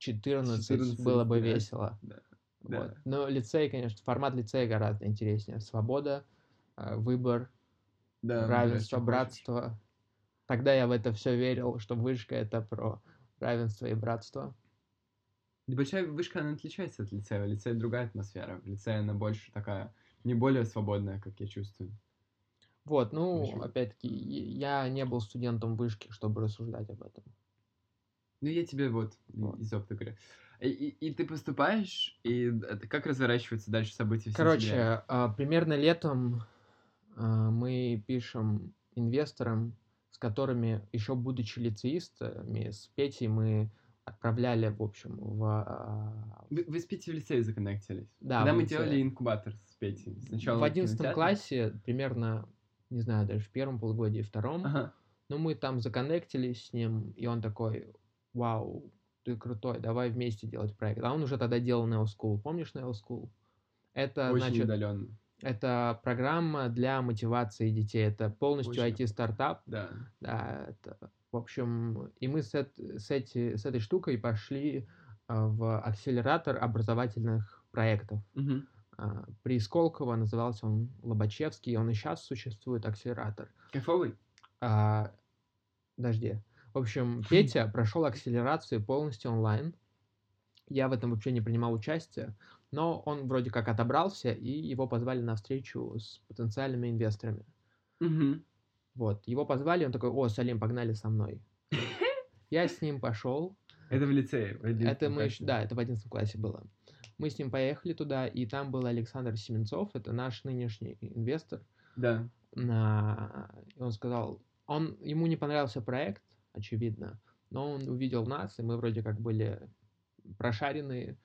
14, 14, было бы 15, весело. Да. Вот. Да. Но лицей, конечно, формат лицея гораздо интереснее. Свобода, э, выбор, Да, равенство, выбирай, что хочешь. братство. Тогда я в это все верил, что вышка это про равенство и братство. Небольшая вышка, она отличается от лицея. В лицее другая атмосфера. В лицее она больше такая, не более свободная, как я чувствую. Вот, ну, Очень. опять-таки, я не был студентом вышки, чтобы рассуждать об этом. Ну, я тебе вот Вот. из опыта говорю. И, и- и ты поступаешь, и как разворачиваются дальше события в? Короче, а, примерно летом а, мы пишем инвесторам, с которыми, еще будучи лицеистами, с Петей мы отправляли, в общем, в... а, Вы, вы с Петей в лицее законнектились? Да, Когда мы лицее. делали инкубатор с Петей. Сначала в на одиннадцатом классе, примерно, не знаю, даже в первом полугодии, втором, Ага. Ну, мы там законнектились с ним, и он такой, вау, ты крутой, давай вместе делать проект. А он уже тогда делал Neo School. Помнишь Neo School? Это, Очень значит, удаленно. это программа для мотивации детей. Это полностью. IT-стартап. Да. Да, это, в общем, и мы с, с, эти, с этой штукой пошли а, в акселератор образовательных проектов. Мгм. А, При Сколково назывался он Лобачевский, он и сейчас существует, акселератор. Кайфовый? А, подожди. В общем, Петя прошел акселерацию полностью онлайн. Я в этом вообще не принимал участие, но он вроде как отобрался, и его позвали на встречу с потенциальными инвесторами. Мгм. Вот, его позвали, он такой, о, Салим, погнали со мной. Я с ним пошел. Это в лицее. в Это 11 мы, классе. да, это в 11 классе было. Мы с ним поехали туда, и там был Александр Семенцов, это наш нынешний инвестор. Да. на... он сказал, он, ему не понравился проект, очевидно, но он увидел нас, и мы вроде как были прошарены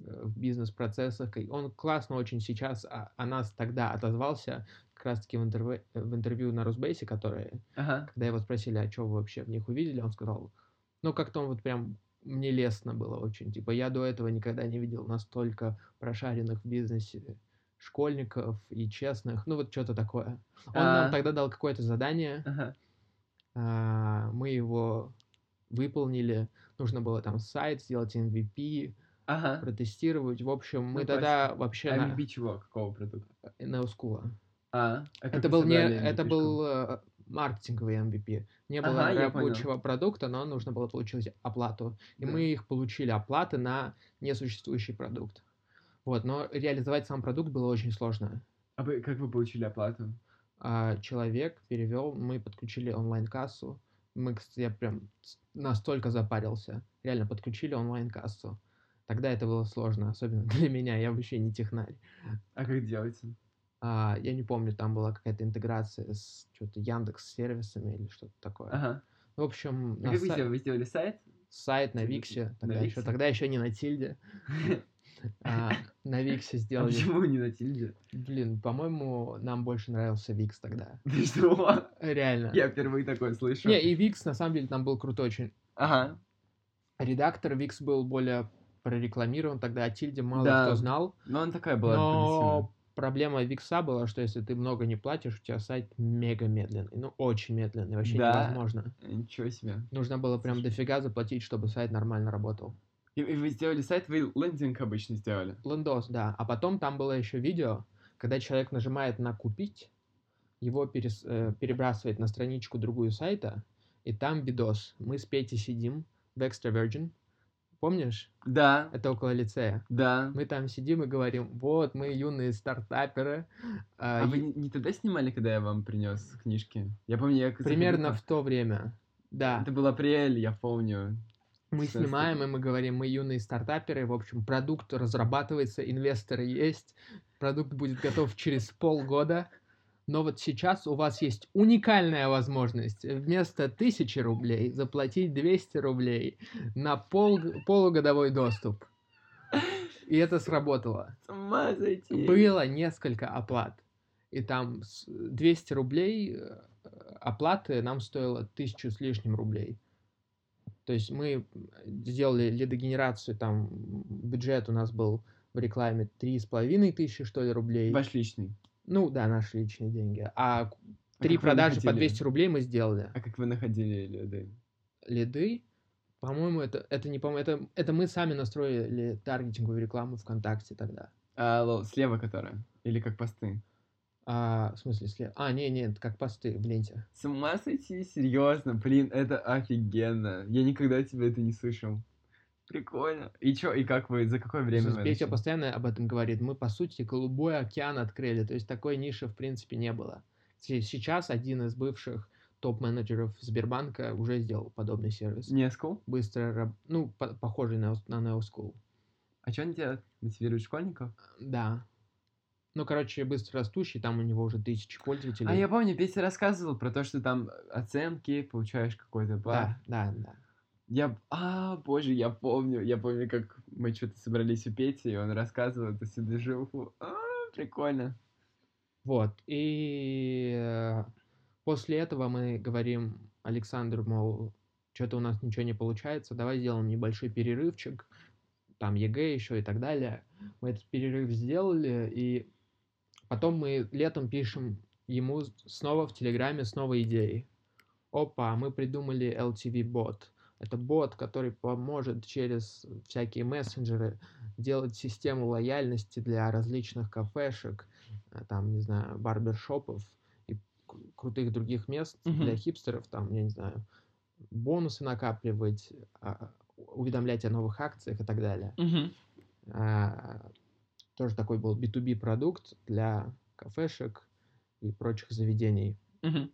э, в бизнес-процессах. И он классно очень сейчас о, о нас тогда отозвался, как раз-таки в, интервью- в интервью на Русбейсе, которое, Ага. когда его спросили, а что вы вообще в них увидели, он сказал, ну, как-то он вот прям мне лестно было очень. Типа, я до этого никогда не видел настолько прошаренных в бизнесе школьников и честных. Ну, вот что-то такое. Он А. нам тогда дал какое-то задание, Ага. А, мы его выполнили. Нужно было там сайт сделать, MVP, Ага. протестировать. В общем, мы Ну, тогда классика. вообще А на, MVP чего? Какого продукта? на Ускула. А, а Это был не, это был э, маркетинговый MVP. Не было Ага, рабочего продукта, но нужно было получить оплату. И Да. мы их получили оплаты на несуществующий продукт. Вот, но реализовать сам продукт было очень сложно. А вы, как вы получили оплату? А человек перевел, мы подключили онлайн-кассу. Мы, кстати, я прям настолько запарился. Реально подключили онлайн-кассу. Тогда это было сложно, особенно [laughs] для меня, я вообще не технарь. А как делаете? А, я не помню, там была какая-то интеграция с что-то Яндекс сервисами или что-то такое. Ага. В общем, А как вы са- сделали? Вы сделали сайт? сайт на Виксе, на тогда еще, Виксе? тогда еще не на Тильде. [laughs] А, на [laughs] Виксе А сделали. почему не на тильде? Блин, по-моему, нам больше нравился Викс тогда. [laughs] Ты что? Реально. Я впервые такое слышу. Не, и Викс, на самом деле, там был крутой очень. Ага. Редактор Викс был более прорекламирован, тогда о Тильде мало Да, кто знал. Ну, он такая была Но проблема Викса была, что если ты много не платишь, у тебя сайт мега медленный. Ну, очень медленный, вообще Да. невозможно. Ничего себе. Нужно было прям Слушай. дофига заплатить, чтобы сайт нормально работал. И, и вы сделали сайт, вы лендинг обычно сделали. Лендос, да. А потом там было еще видео, когда человек нажимает на «Купить», его перес- э, перебрасывает на страничку другую сайта, и там видос. Мы с Петей сидим в Extra Virgin. Помнишь? Да, Это около лицея. да. Мы там сидим и говорим, вот, мы юные стартаперы. а, А вы и- не, не тогда снимали, когда я вам принес книжки? Я помню, я Примерно в то время. Да. Это был апрель, я помню. Мы Что снимаем, и мы говорим, мы юные стартаперы, в общем, продукт разрабатывается, инвесторы есть, продукт будет готов через полгода, но вот сейчас у вас есть уникальная возможность вместо 1000 рублей заплатить 200 рублей на пол, полугодовой доступ. И это сработало. [laughs] С ума сойти. Было несколько оплат. И там с- 200 рублей э, оплаты нам стоило тысячу с лишним рублей. То есть мы сделали лидогенерацию, там бюджет у нас был в рекламе три с половиной тысячи, что ли, рублей. Ваш личный. Ну да, наши личные деньги. А А три вы продажи по находили? 200 рублей мы сделали. А как вы находили лиды? Лиды, по-моему, это, это не по это, это мы сами настроили таргетинговую рекламу ВКонтакте тогда. А, лол, слева которая? Или как посты? А, в смысле, след... А, не, не, это как посты в ленте. С ума сойти, серьезно, блин, это офигенно. Я никогда тебя это не слышал. Прикольно. И чё, и как вы, за какое время вы Петя постоянно об этом говорит. Мы, по сути, голубой океан открыли. То есть такой ниши, в принципе, не было. Се- Сейчас один из бывших топ-менеджеров Сбербанка уже сделал подобный сервис. Нескол? Быстро, раб- ну, по- похожий на, на NeoSchool. А что он делает? Мотивирует школьников? Да. Ну, короче, быстро растущий, там у него уже тысячи пользователей. А я помню, Петя рассказывал про то, что там оценки, получаешь какой-то балл. Да, да, да. Я, а, боже, я помню, я помню, как мы что-то собрались у Пети, и он рассказывал эту всю движуху. А, прикольно. Вот. И э, после этого мы говорим Александру, мол, что-то у нас ничего не получается, давай сделаем небольшой перерывчик, там ЕГЭ еще и так далее. Мы этот перерыв сделали, и потом мы летом пишем ему снова в Телеграме снова идеи. Опа, мы придумали LTV-бот. Это бот, который поможет через всякие мессенджеры делать систему лояльности для различных кафешек, а, там, не знаю, барбершопов и крутых других мест Мгм. для хипстеров, там, я не знаю, бонусы накапливать, а, уведомлять о новых акциях и так далее. А, Тоже такой был B2B продукт для кафешек и прочих заведений. Мгм.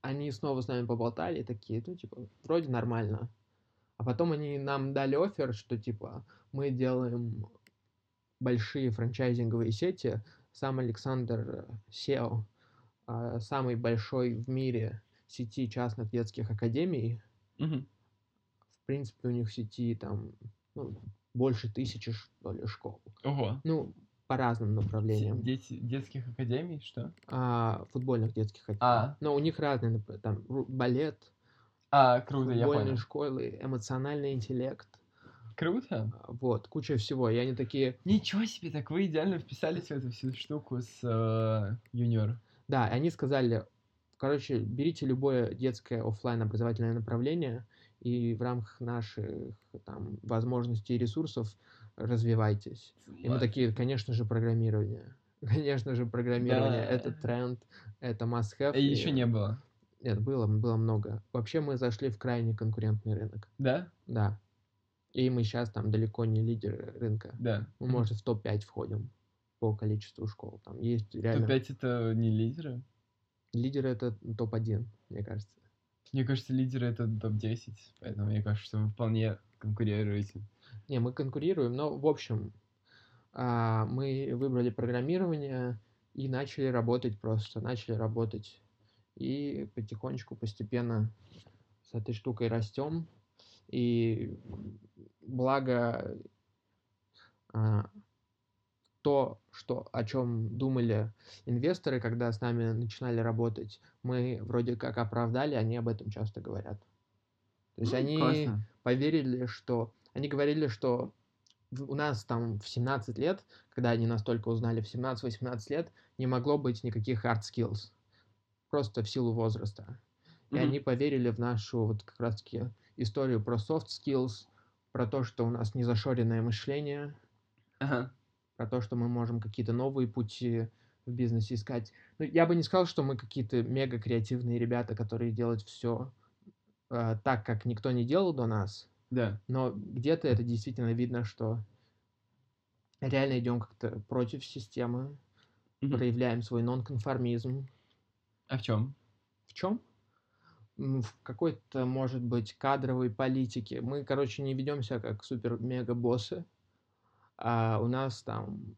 Они снова с нами поболтали, такие, ну, типа, вроде нормально. А потом они нам дали офер, что, типа, мы делаем большие франчайзинговые сети. Сам Александр SEO, а, самый большой в мире сети частных детских академий. Мгм. В принципе, у них в сети там ну, больше тысячи, что ли, школ. Ого. Ну, по разным направлениям. Дети детских академий, что? А, футбольных детских академий. А. Но у них разные, например, там балет, А, круто, я футбольные понял. школы, эмоциональный интеллект. Круто. а, Вот, куча всего. И они такие, Ничего себе, так вы идеально вписались в эту всю штуку с э, юниор. да, и они сказали, короче, берите любое детское оффлайн образовательное направление и в рамках наших там возможностей и ресурсов развивайтесь. И мы такие, конечно же, программирование. [laughs] Конечно же, программирование. Да. Это тренд, это must-have. И еще не было. Нет, было, было много. Вообще мы зашли в крайне конкурентный рынок. Да? Да. И мы сейчас там далеко не лидеры рынка. Да. Мы, может, в топ-5 входим по количеству школ. Там есть реально... Топ-5 это не лидеры? Лидеры это топ-1, мне кажется. Мне кажется, лидеры это топ-10, поэтому мне кажется, что вы вполне конкурируете. Не, мы конкурируем, но, в общем, а, мы выбрали программирование и начали работать просто, начали работать. И потихонечку, постепенно с этой штукой растем. И благо а, то, что, о чем думали инвесторы, когда с нами начинали работать, мы вроде как оправдали, они об этом часто говорят. То есть М, они классно. поверили, что... Они говорили, что у нас там в 17 лет, когда они настолько узнали, в 17-18 лет, не могло быть никаких hard skills. Просто в силу возраста. И Мгм. они поверили в нашу вот как раз-таки историю про soft skills, про то, что у нас незашоренное мышление, Ага. Про то, что мы можем какие-то новые пути в бизнесе искать. Ну, я бы не сказал, что мы какие-то мега креативные ребята, которые делают все так, как никто не делал до нас, Да. но где-то это действительно видно, что реально идем как-то против системы, Мгм. проявляем свой нонконформизм. А в чем? В чем? в какой-то, может быть, кадровой политике. Мы, короче, не ведем себя как супер-мега-боссы, а у нас там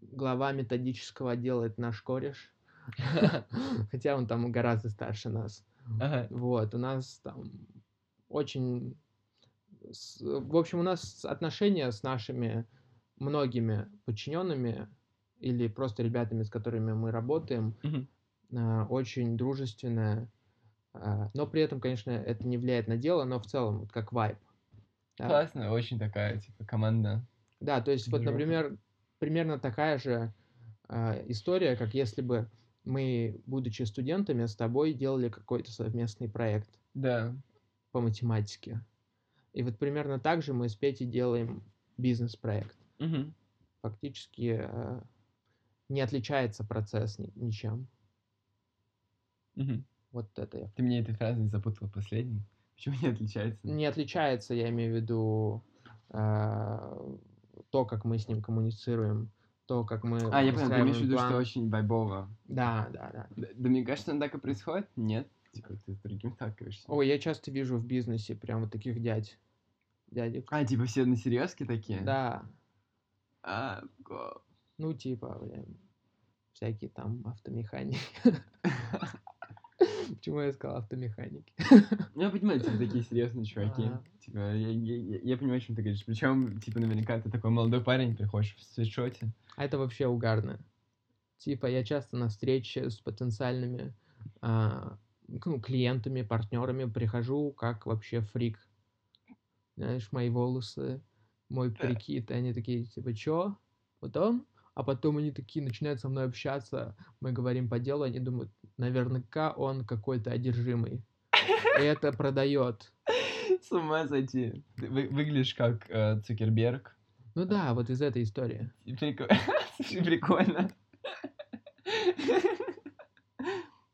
глава методического отдела это наш кореш, [laughs] [laughs] хотя он там гораздо старше нас. Вот, у нас там очень... В общем, у нас отношения с нашими многими подчиненными или просто ребятами, с которыми мы работаем, а, очень дружественное, а, но при этом, конечно, это не влияет на дело, но в целом вот как вайб. Да? Классно, очень такая, типа, команда. Да, то есть, вот, например, примерно такая же э, история, как если бы мы, будучи студентами, с тобой делали какой-то совместный проект. Да. По математике. И вот примерно так же мы с Петей делаем бизнес-проект. Угу. Фактически э, не отличается процесс ни, ничем. Угу. Вот это я. Ты мне этой фразой запутал последний. Почему не отличается? Не отличается, я имею в виду э, то, как мы с ним коммуницируем, то, как мы А, я понял, ты имеешь в виду, что очень вайбово. Да, да, да. Да, да мне кажется, он так и происходит. Нет? Типа, ты с другим сталкиваешься. Ой, я часто вижу в бизнесе прям вот таких дядь. Дядек. А, типа все на серьезке такие? Да. А, го. Ну, типа, блин, всякие там автомеханики. [laughs] Почему я сказал автомеханики? Ну, я понимаю, типа, такие серьезные чуваки. Типа, я, я, я понимаю, о чем ты говоришь. Причем, типа, наверняка ты такой молодой парень, приходишь в свитшоте. А это вообще угарно. Типа, я часто на встрече с потенциальными а, ну, клиентами, партнерами прихожу как вообще фрик. Знаешь, мои волосы, мой прикид, они такие, типа, чё? Вот он? а потом они такие начинают со мной общаться, мы говорим по делу, они думают, наверняка он какой-то одержимый. И [laughs] это продает. С ума сойти. Ты вы, выглядишь как э, Цукерберг. Ну да, вот из этой истории. [laughs] Прикольно. [laughs]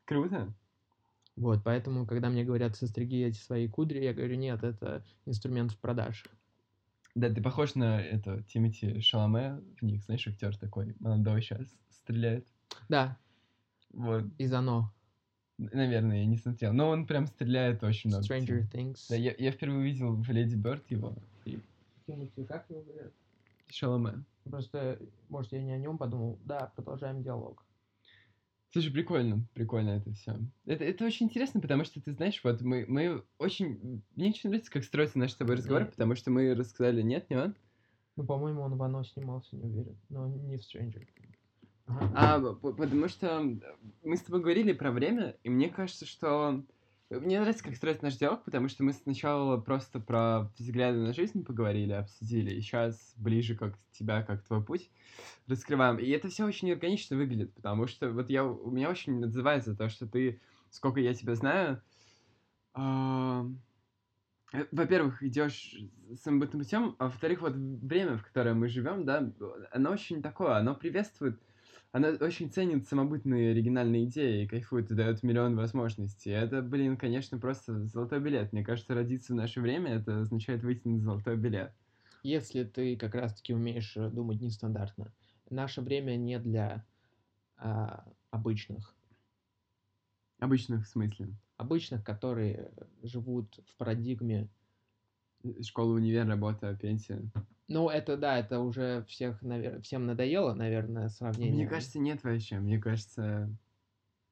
Круто. Вот, поэтому, когда мне говорят, состриги эти свои кудри, я говорю, нет, это инструмент в продаже. Да, ты похож на это Тимати Шаломе в них, знаешь, актер такой молодой сейчас стреляет. Да. Вот. Из оно. Наверное, я не смотрел. Но он прям стреляет очень много. Stranger Things. Да, я, я впервые увидел в Леди Бёрд его. И... Как его говорят? Шаломе. Просто, может, я не о нем подумал. Да, продолжаем диалог. Слушай, прикольно, прикольно это все. Это, это очень интересно, потому что ты знаешь, вот мы, мы очень... Мне очень нравится, как строится наш с тобой разговор, нет. потому что мы рассказали, нет, не он? Ну, по-моему, он в оно снимался, не уверен, но не в Stranger. А, потому что мы с тобой говорили про время, и мне кажется, что мне нравится, как строится наш диалог, потому что мы сначала просто про взгляды на жизнь поговорили, обсудили, и сейчас ближе как тебя, как твой путь раскрываем. И это все очень органично выглядит, потому что вот я, у меня очень отзывается то, что ты, сколько я тебя знаю, э, во-первых, идешь самобытным путем, а во-вторых, вот время, в которое мы живем, да, оно очень такое, оно приветствует она очень ценит самобытные оригинальные идеи и кайфует и дает миллион возможностей. Это, блин, конечно, просто золотой билет. Мне кажется, родиться в наше время, это означает выйти на золотой билет. Если ты как раз-таки умеешь э, думать нестандартно. Наше время не для а, обычных. Обычных в смысле? Обычных, которые живут в парадигме. Школа, универ, работа, пенсия. Ну, это да, это уже всех, навер... всем надоело, наверное, сравнение. Мне кажется, нет вообще. Мне кажется,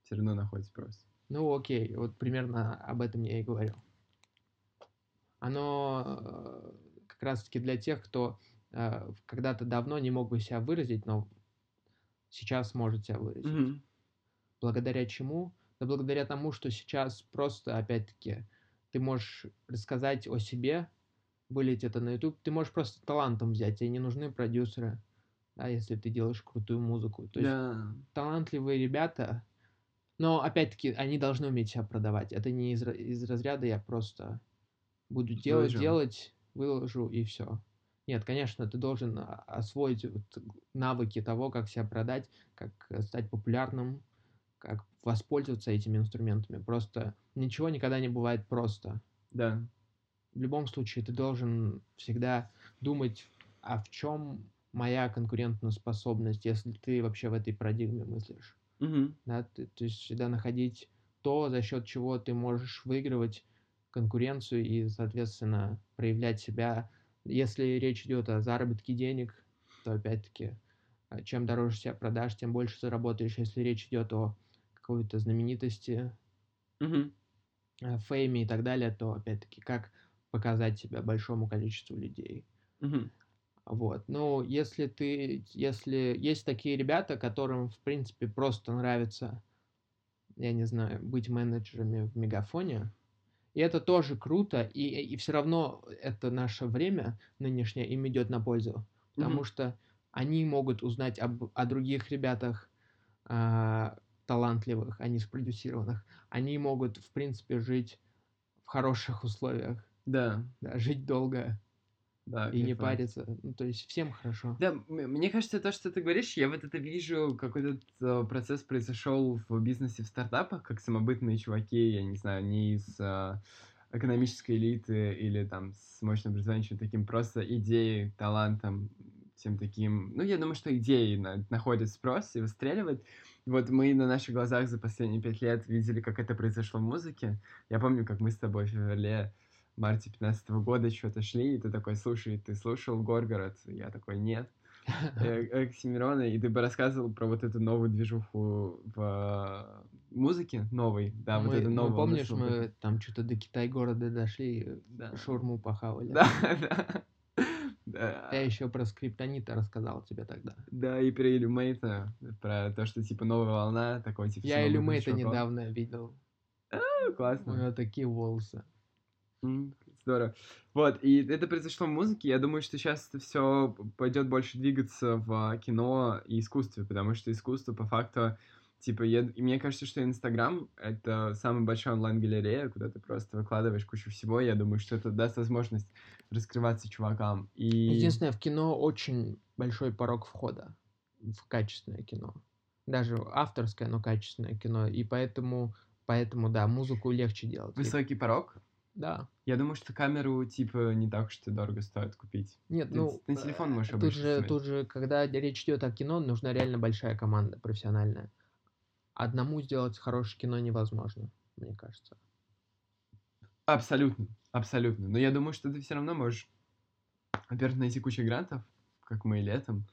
все равно находится просто. Ну, окей, вот примерно об этом я и говорю. Оно э, как раз-таки для тех, кто э, когда-то давно не мог бы себя выразить, но сейчас может себя выразить. Mm-hmm. Благодаря чему? Да благодаря тому, что сейчас просто, опять-таки, ты можешь рассказать о себе, вылить это на YouTube, ты можешь просто талантом взять, тебе не нужны продюсеры, да, если ты делаешь крутую музыку. То есть да. талантливые ребята, но опять-таки они должны уметь себя продавать. Это не из, из разряда я просто буду делать, Выложу. делать, выложу и все. Нет, конечно, ты должен освоить вот навыки того, как себя продать, как э, стать популярным, как воспользоваться этими инструментами. Просто ничего никогда не бывает просто. Да в любом случае ты должен всегда думать, а в чем моя конкурентная способность, если ты вообще в этой парадигме мыслишь. Угу. Да, ты, то есть всегда находить то, за счет чего ты можешь выигрывать конкуренцию и, соответственно, проявлять себя. Если речь идет о заработке денег, то опять-таки, а, чем дороже себя продашь, тем больше заработаешь. Если речь идет о какой-то знаменитости, Мгм. э, фейме и так далее, то опять-таки, как показать себя большому количеству людей. Мгм. Вот. Ну, если ты, если есть такие ребята, которым, в принципе, просто нравится, я не знаю, быть менеджерами в Мегафоне, и это тоже круто, и, и все равно это наше время нынешнее им идет на пользу, потому Мгм. что они могут узнать об, о других ребятах а, талантливых, а не спродюсированных. Они могут, в принципе, жить в хороших условиях, Да, да, жить долго да, и не кайфовать. париться. Ну, то есть всем хорошо. Да, мне кажется, то, что ты говоришь, я вот это вижу, как этот э, процесс произошел в бизнесе, в стартапах, как самобытные чуваки, я не знаю, не из э, экономической элиты или там с мощным образованием, чем таким, просто идеей, талантом, всем таким. Ну, я думаю, что идеи на- находят спрос и выстреливают. Вот мы на наших глазах за последние пять лет видели, как это произошло в музыке. Я помню, как мы с тобой в феврале марте 15 года что-то шли, и ты такой, слушай, ты слушал Горгород? Я такой, нет. [laughs] Э, Оксимирона, и ты бы рассказывал про вот эту новую движуху в э, музыке, новой, да, вот мы, это мы, новое. помнишь, мы там что-то до Китай-города дошли, Да. шурму похавали. Да, [laughs] да. Да. Я еще про скриптонита рассказал тебе тогда. Да, и про Иллюмейта, про то, что типа новая волна, такой типа... Я Иллюмейта недавно видел. Ну, У Классно. него такие волосы. Здорово. Вот, и это произошло в музыке. Я думаю, что сейчас это все пойдет больше двигаться в кино и искусстве, потому что искусство по факту, типа, я, и мне кажется, что Инстаграм — это самая большая онлайн-галерея, куда ты просто выкладываешь кучу всего. Я думаю, что это даст возможность раскрываться чувакам. И... Единственное, в кино очень большой порог входа в качественное кино. Даже авторское, но качественное кино. И поэтому, поэтому да, музыку легче делать. Высокий порог. Да. Я думаю, что камеру, типа, не так уж и дорого стоит купить. Нет, Ты ну... на телефон можешь тут же, снимать. тут же, когда речь идет о кино, нужна реально большая команда профессиональная. Одному сделать хорошее кино невозможно, мне кажется. Абсолютно, абсолютно. Но я думаю, что ты все равно можешь, во-первых, найти кучу грантов, как мы и летом,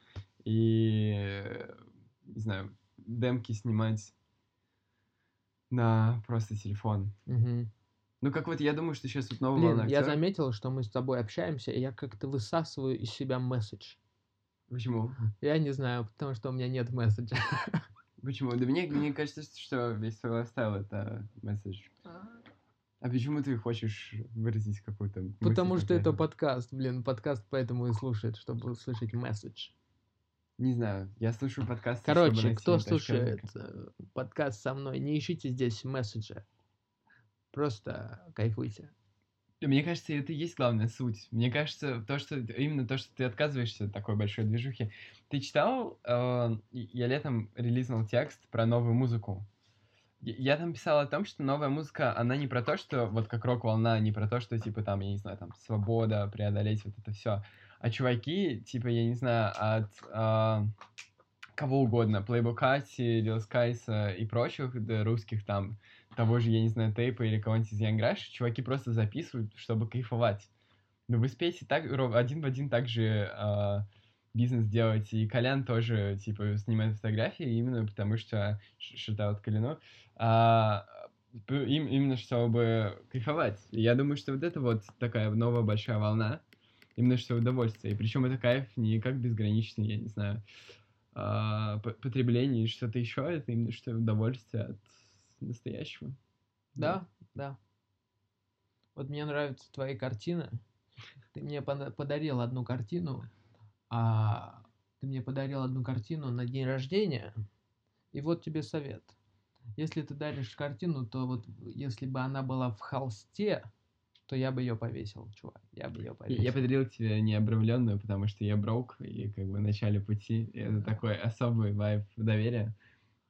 и, не знаю, демки снимать на просто телефон. Мгм. Ну, как вот я думаю, что сейчас вот новая Блин, я актёров. заметил, что мы с тобой общаемся, и я как-то высасываю из себя месседж. Почему? Я не знаю, потому что у меня нет месседжа. [laughs] Почему? Да мне, мне кажется, что весь твой лайфстайл — это месседж. А почему ты хочешь выразить какую-то мысль Потому что это подкаст, блин, подкаст поэтому и слушает, чтобы услышать месседж. Не знаю, я слушаю подкасты, чтобы Короче, кто слушает э, подкаст со мной, не ищите здесь месседжа. Просто кайфуйте. Мне кажется, это и есть главная суть. Мне кажется, то, что именно то, что ты отказываешься от такой большой движухи. Ты читал? э, я летом релизнул текст про новую музыку. Я там писал о том, что новая музыка, она не про то, что вот как рок-волна, не про то, что типа там, я не знаю, там свобода, преодолеть вот это все. А чуваки, типа, я не знаю, от а, кого угодно, Playboy Кати, Lil Skies и прочих, да, русских там, того же, я не знаю, Тейпа или кого-нибудь из Rush, чуваки просто записывают, чтобы кайфовать. Ну, вы спеете так, один в один так же а, бизнес делать, и Колян тоже, типа, снимает фотографии именно потому, что шитаут Коляну, а, п- им, именно чтобы кайфовать. И я думаю, что вот это вот такая новая большая волна, именно что удовольствие. И причем это кайф не как безграничный, я не знаю, а, п- потребление или что-то еще, это именно что удовольствие от настоящего. Да, да. Вот мне нравятся твои картины. Ты мне пода- подарил одну картину, а ты мне подарил одну картину на день рождения. И вот тебе совет. Если ты даришь картину, то вот если бы она была в холсте, то я бы ее повесил, чувак. Я бы ее повесил. Я подарил тебе необрамленную, потому что я брок, и как бы в начале пути, и это такой особый вайб доверия.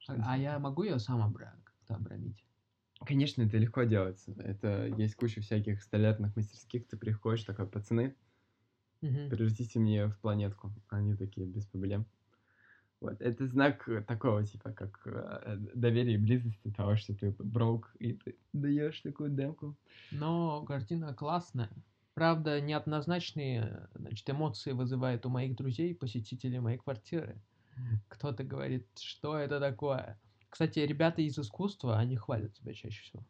А, а я могу ее сам обра- как-то обрамить? Конечно, это легко делается. Это есть куча всяких столярных мастерских. Ты приходишь такой, пацаны, Мгм. превратите мне в планетку. Они такие, без проблем. Вот, это знак такого, типа, как э, доверие и близости того, что ты брок и ты даешь такую демку. Но картина классная. Правда, неоднозначные значит, эмоции вызывает у моих друзей, посетителей моей квартиры. Кто-то говорит, что это такое. Кстати, ребята из искусства, они хвалят тебя чаще всего.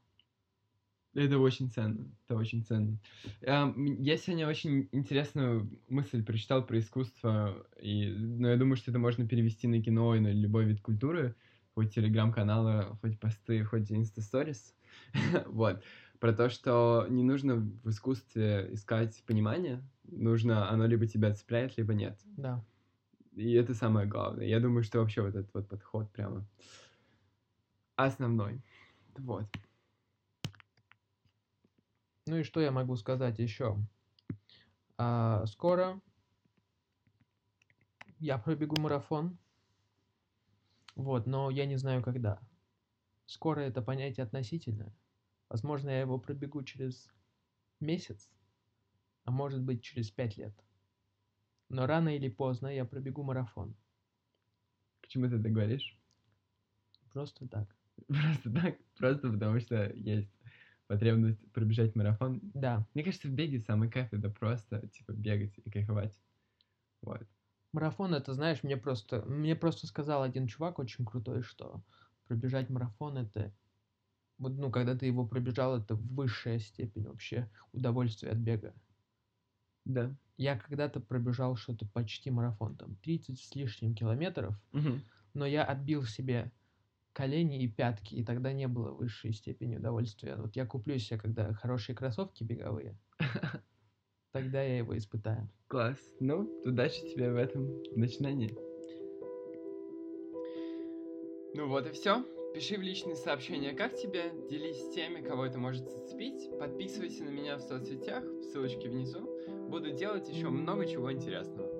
Это очень ценно, это очень ценно. Я сегодня очень интересную мысль прочитал про искусство, и, но я думаю, что это можно перевести на кино и на любой вид культуры, хоть телеграм-каналы, хоть посты, хоть инста-сторис. [laughs] вот. Про то, что не нужно в искусстве искать понимание, нужно, оно либо тебя цепляет, либо нет. Да. И это самое главное. Я думаю, что вообще вот этот вот подход прямо основной. Вот. Ну и что я могу сказать еще? А, скоро я пробегу марафон. Вот, но я не знаю когда. Скоро это понятие относительное. Возможно, я его пробегу через месяц, а может быть через пять лет. Но рано или поздно я пробегу марафон. Почему ты так говоришь? Просто так. [laughs] Просто так? Просто потому что есть потребность пробежать марафон. Да. Мне кажется, в беге самый кайф это просто, типа, бегать и кайфовать. Вот. Марафон, это, знаешь, мне просто, мне просто сказал один чувак очень крутой, что пробежать марафон это, вот, ну, когда ты его пробежал, это высшая степень вообще удовольствия от бега. Да. Я когда-то пробежал что-то почти марафон, там, 30 с лишним километров, угу. но я отбил себе колени и пятки, и тогда не было высшей степени удовольствия. Вот я куплю себе, когда хорошие кроссовки беговые, [laughs] тогда я его испытаю. Класс. Ну, удачи тебе в этом начинании. Ну вот и все. Пиши в личные сообщения, как тебе, делись с теми, кого это может зацепить, подписывайся на меня в соцсетях, ссылочки внизу. Буду делать еще много чего интересного.